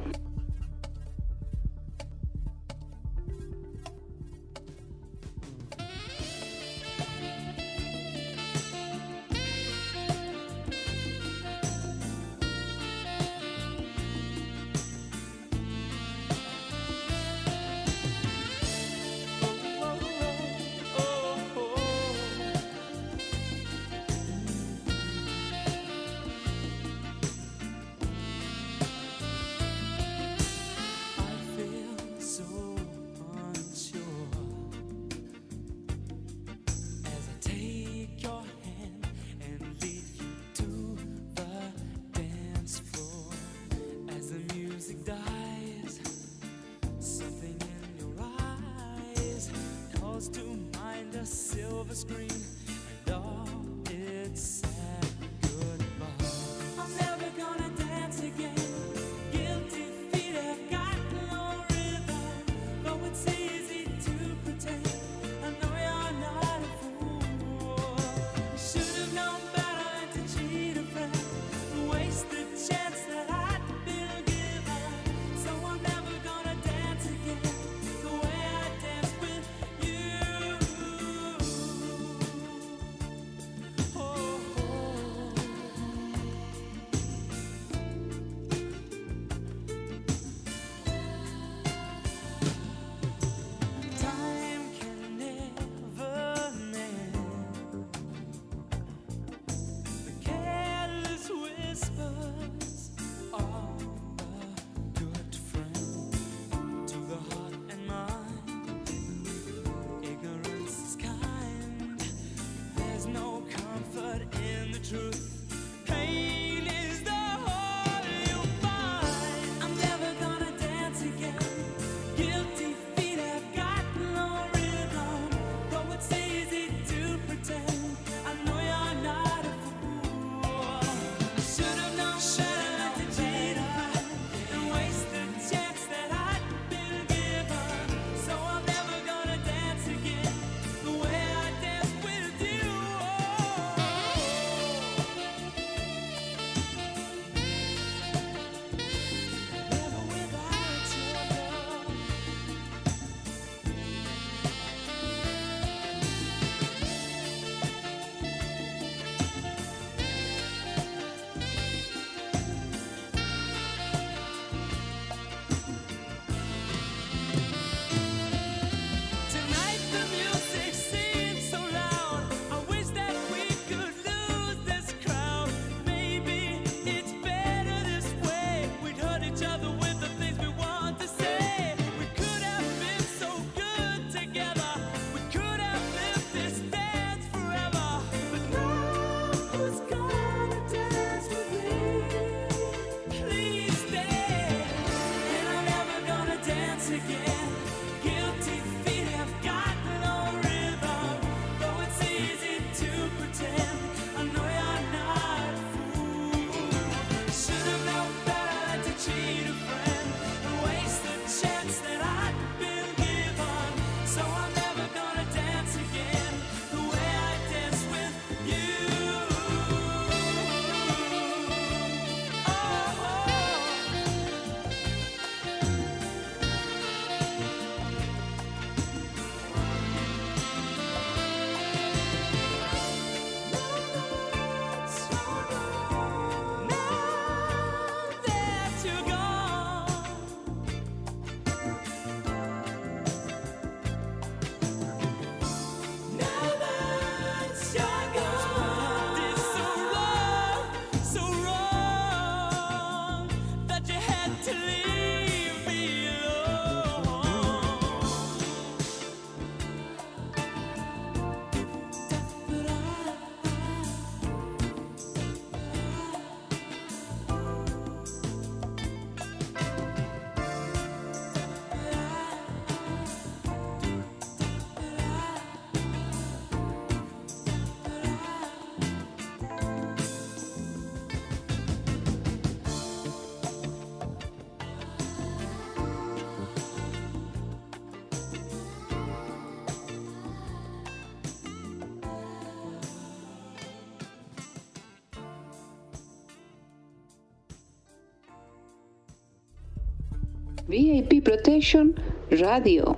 VIP Protection Radio.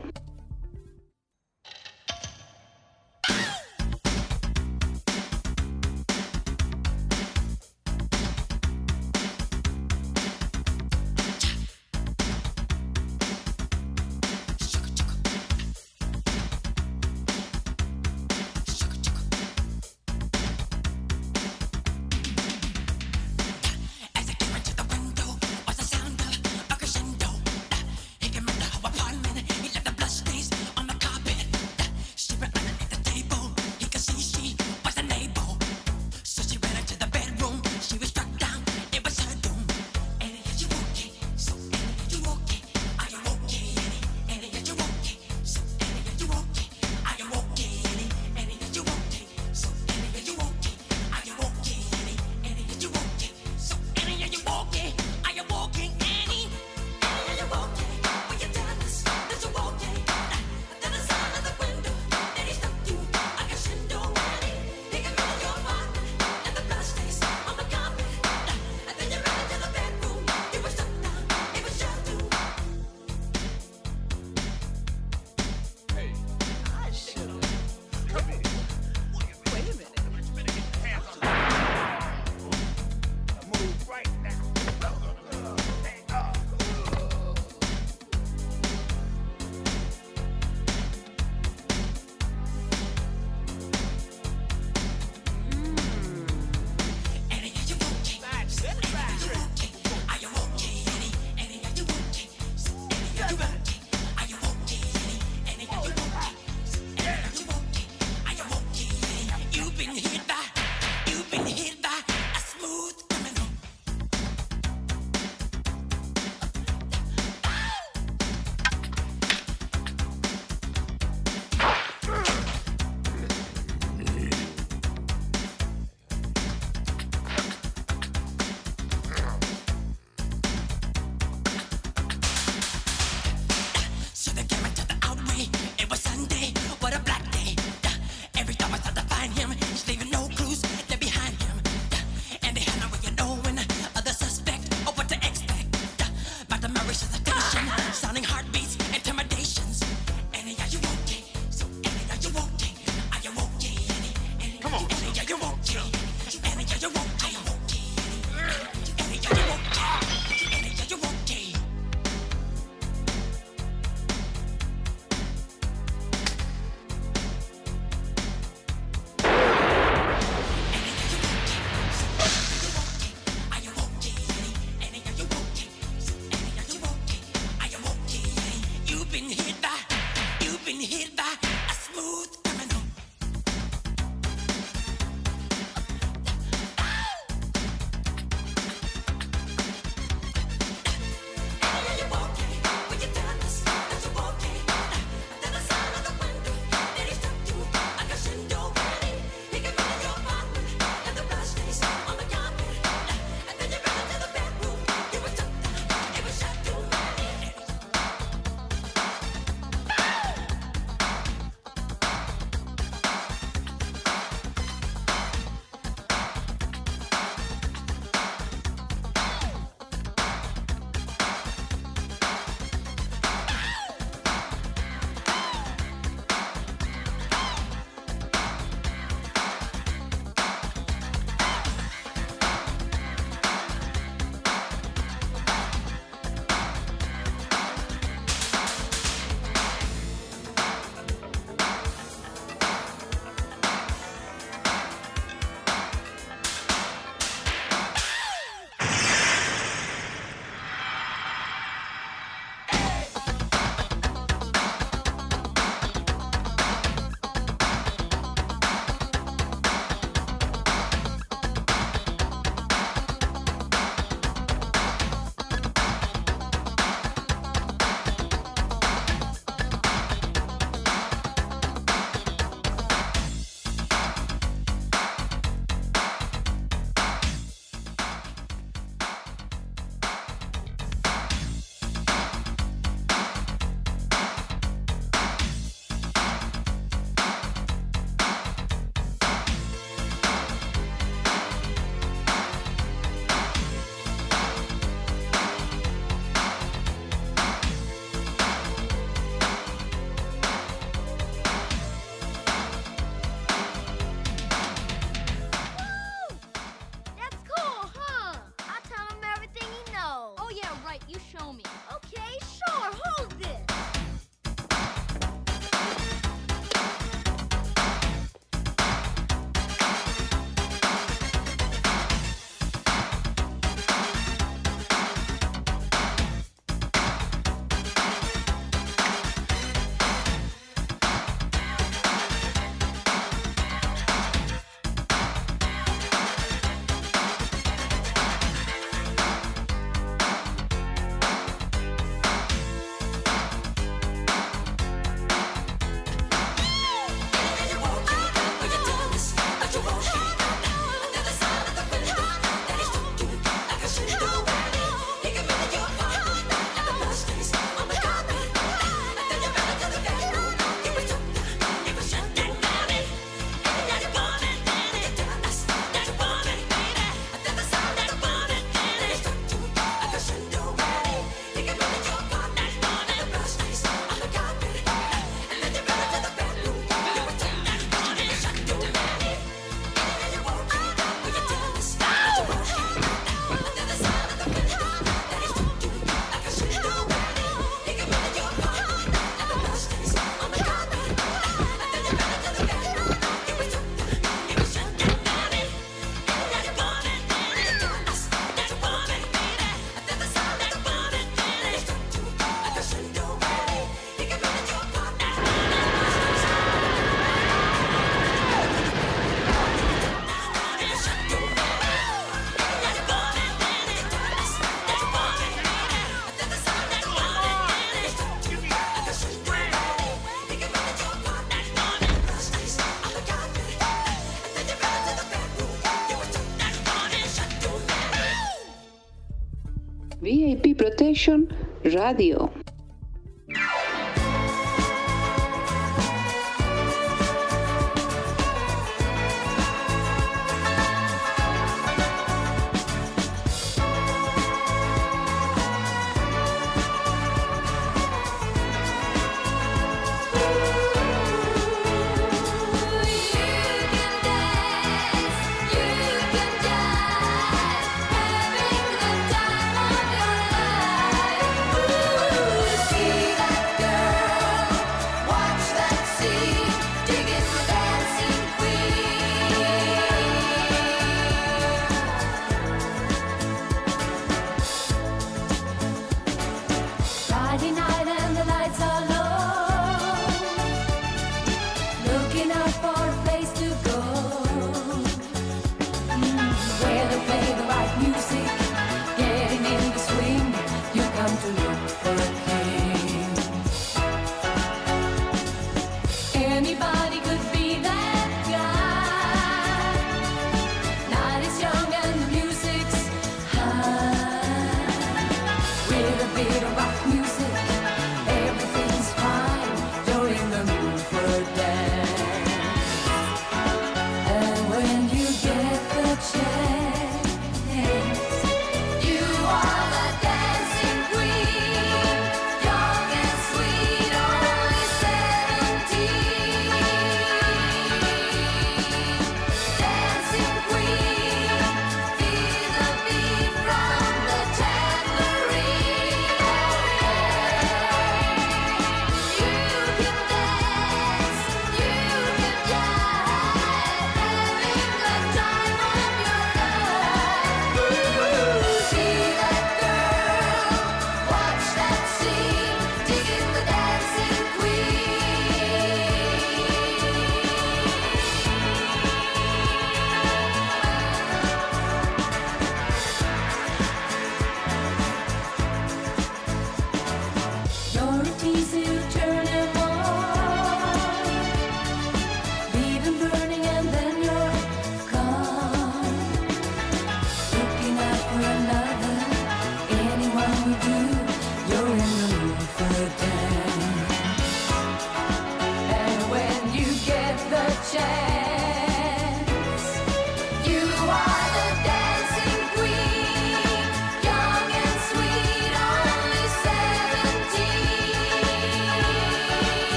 Radio.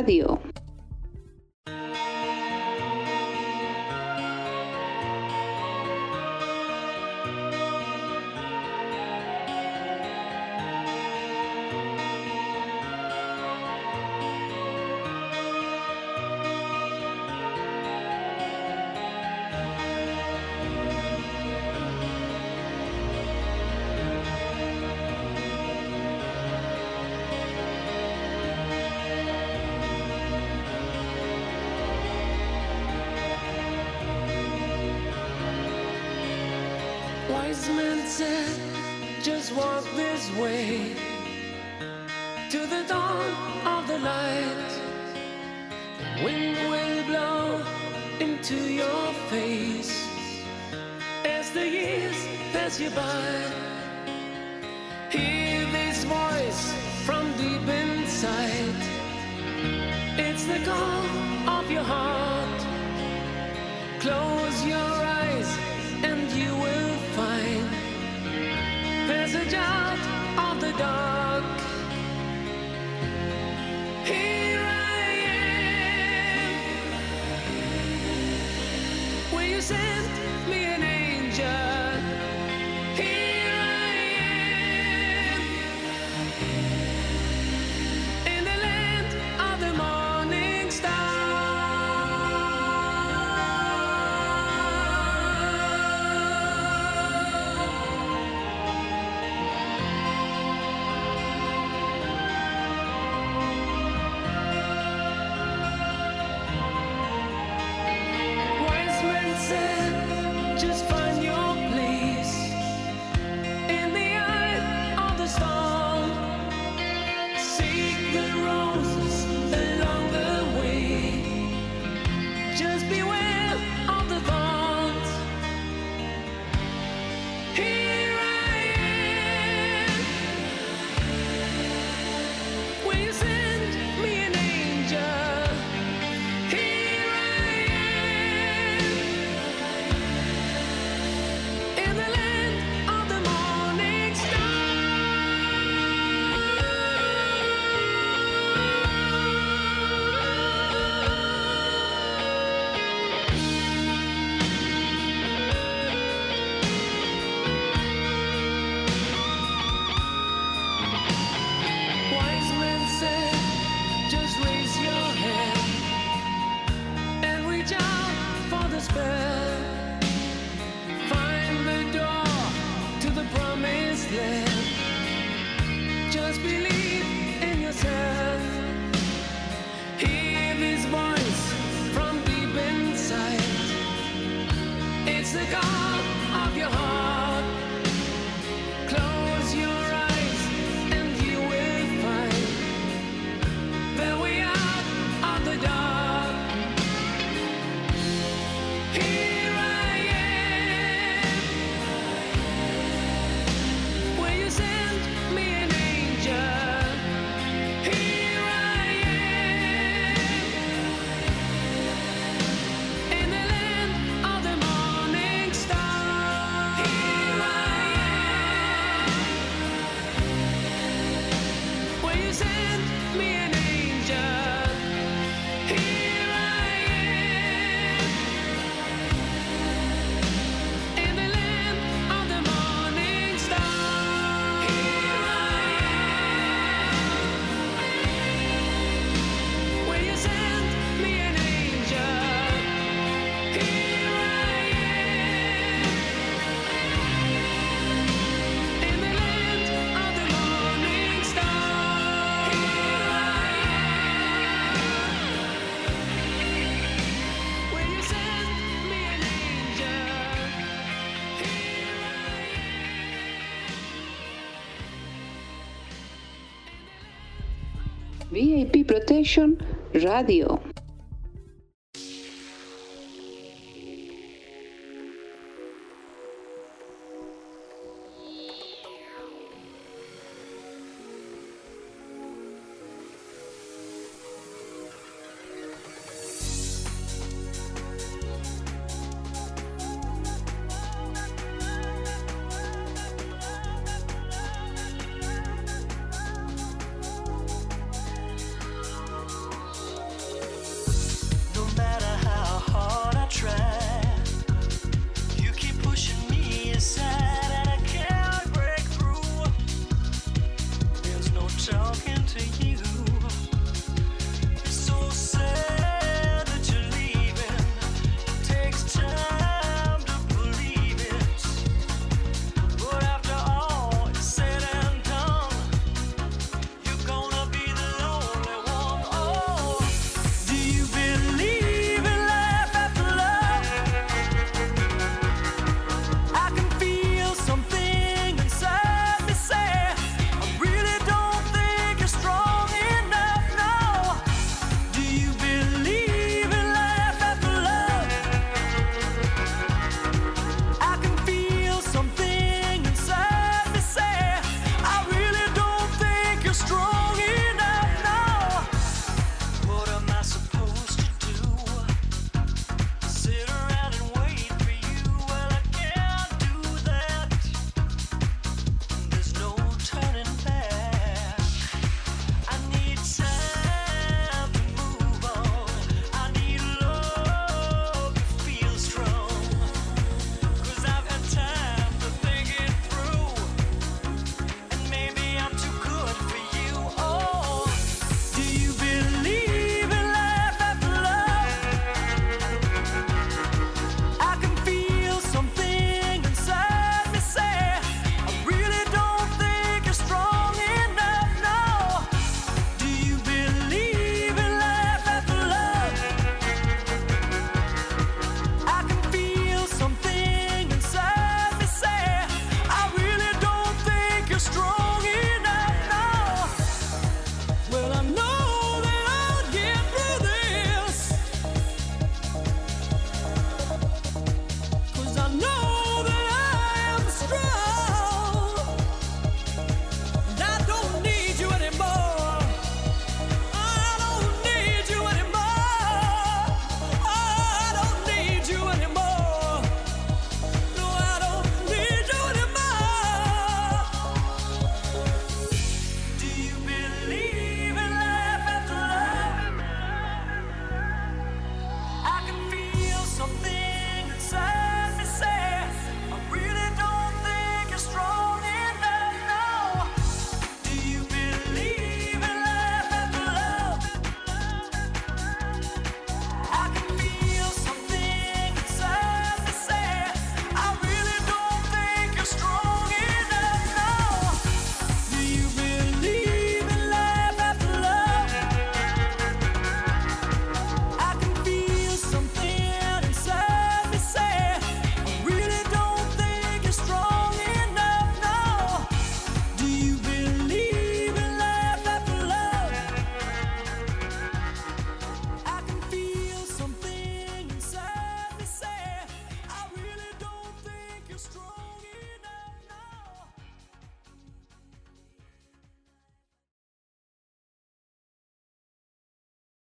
Radio. VIP Protection Radio.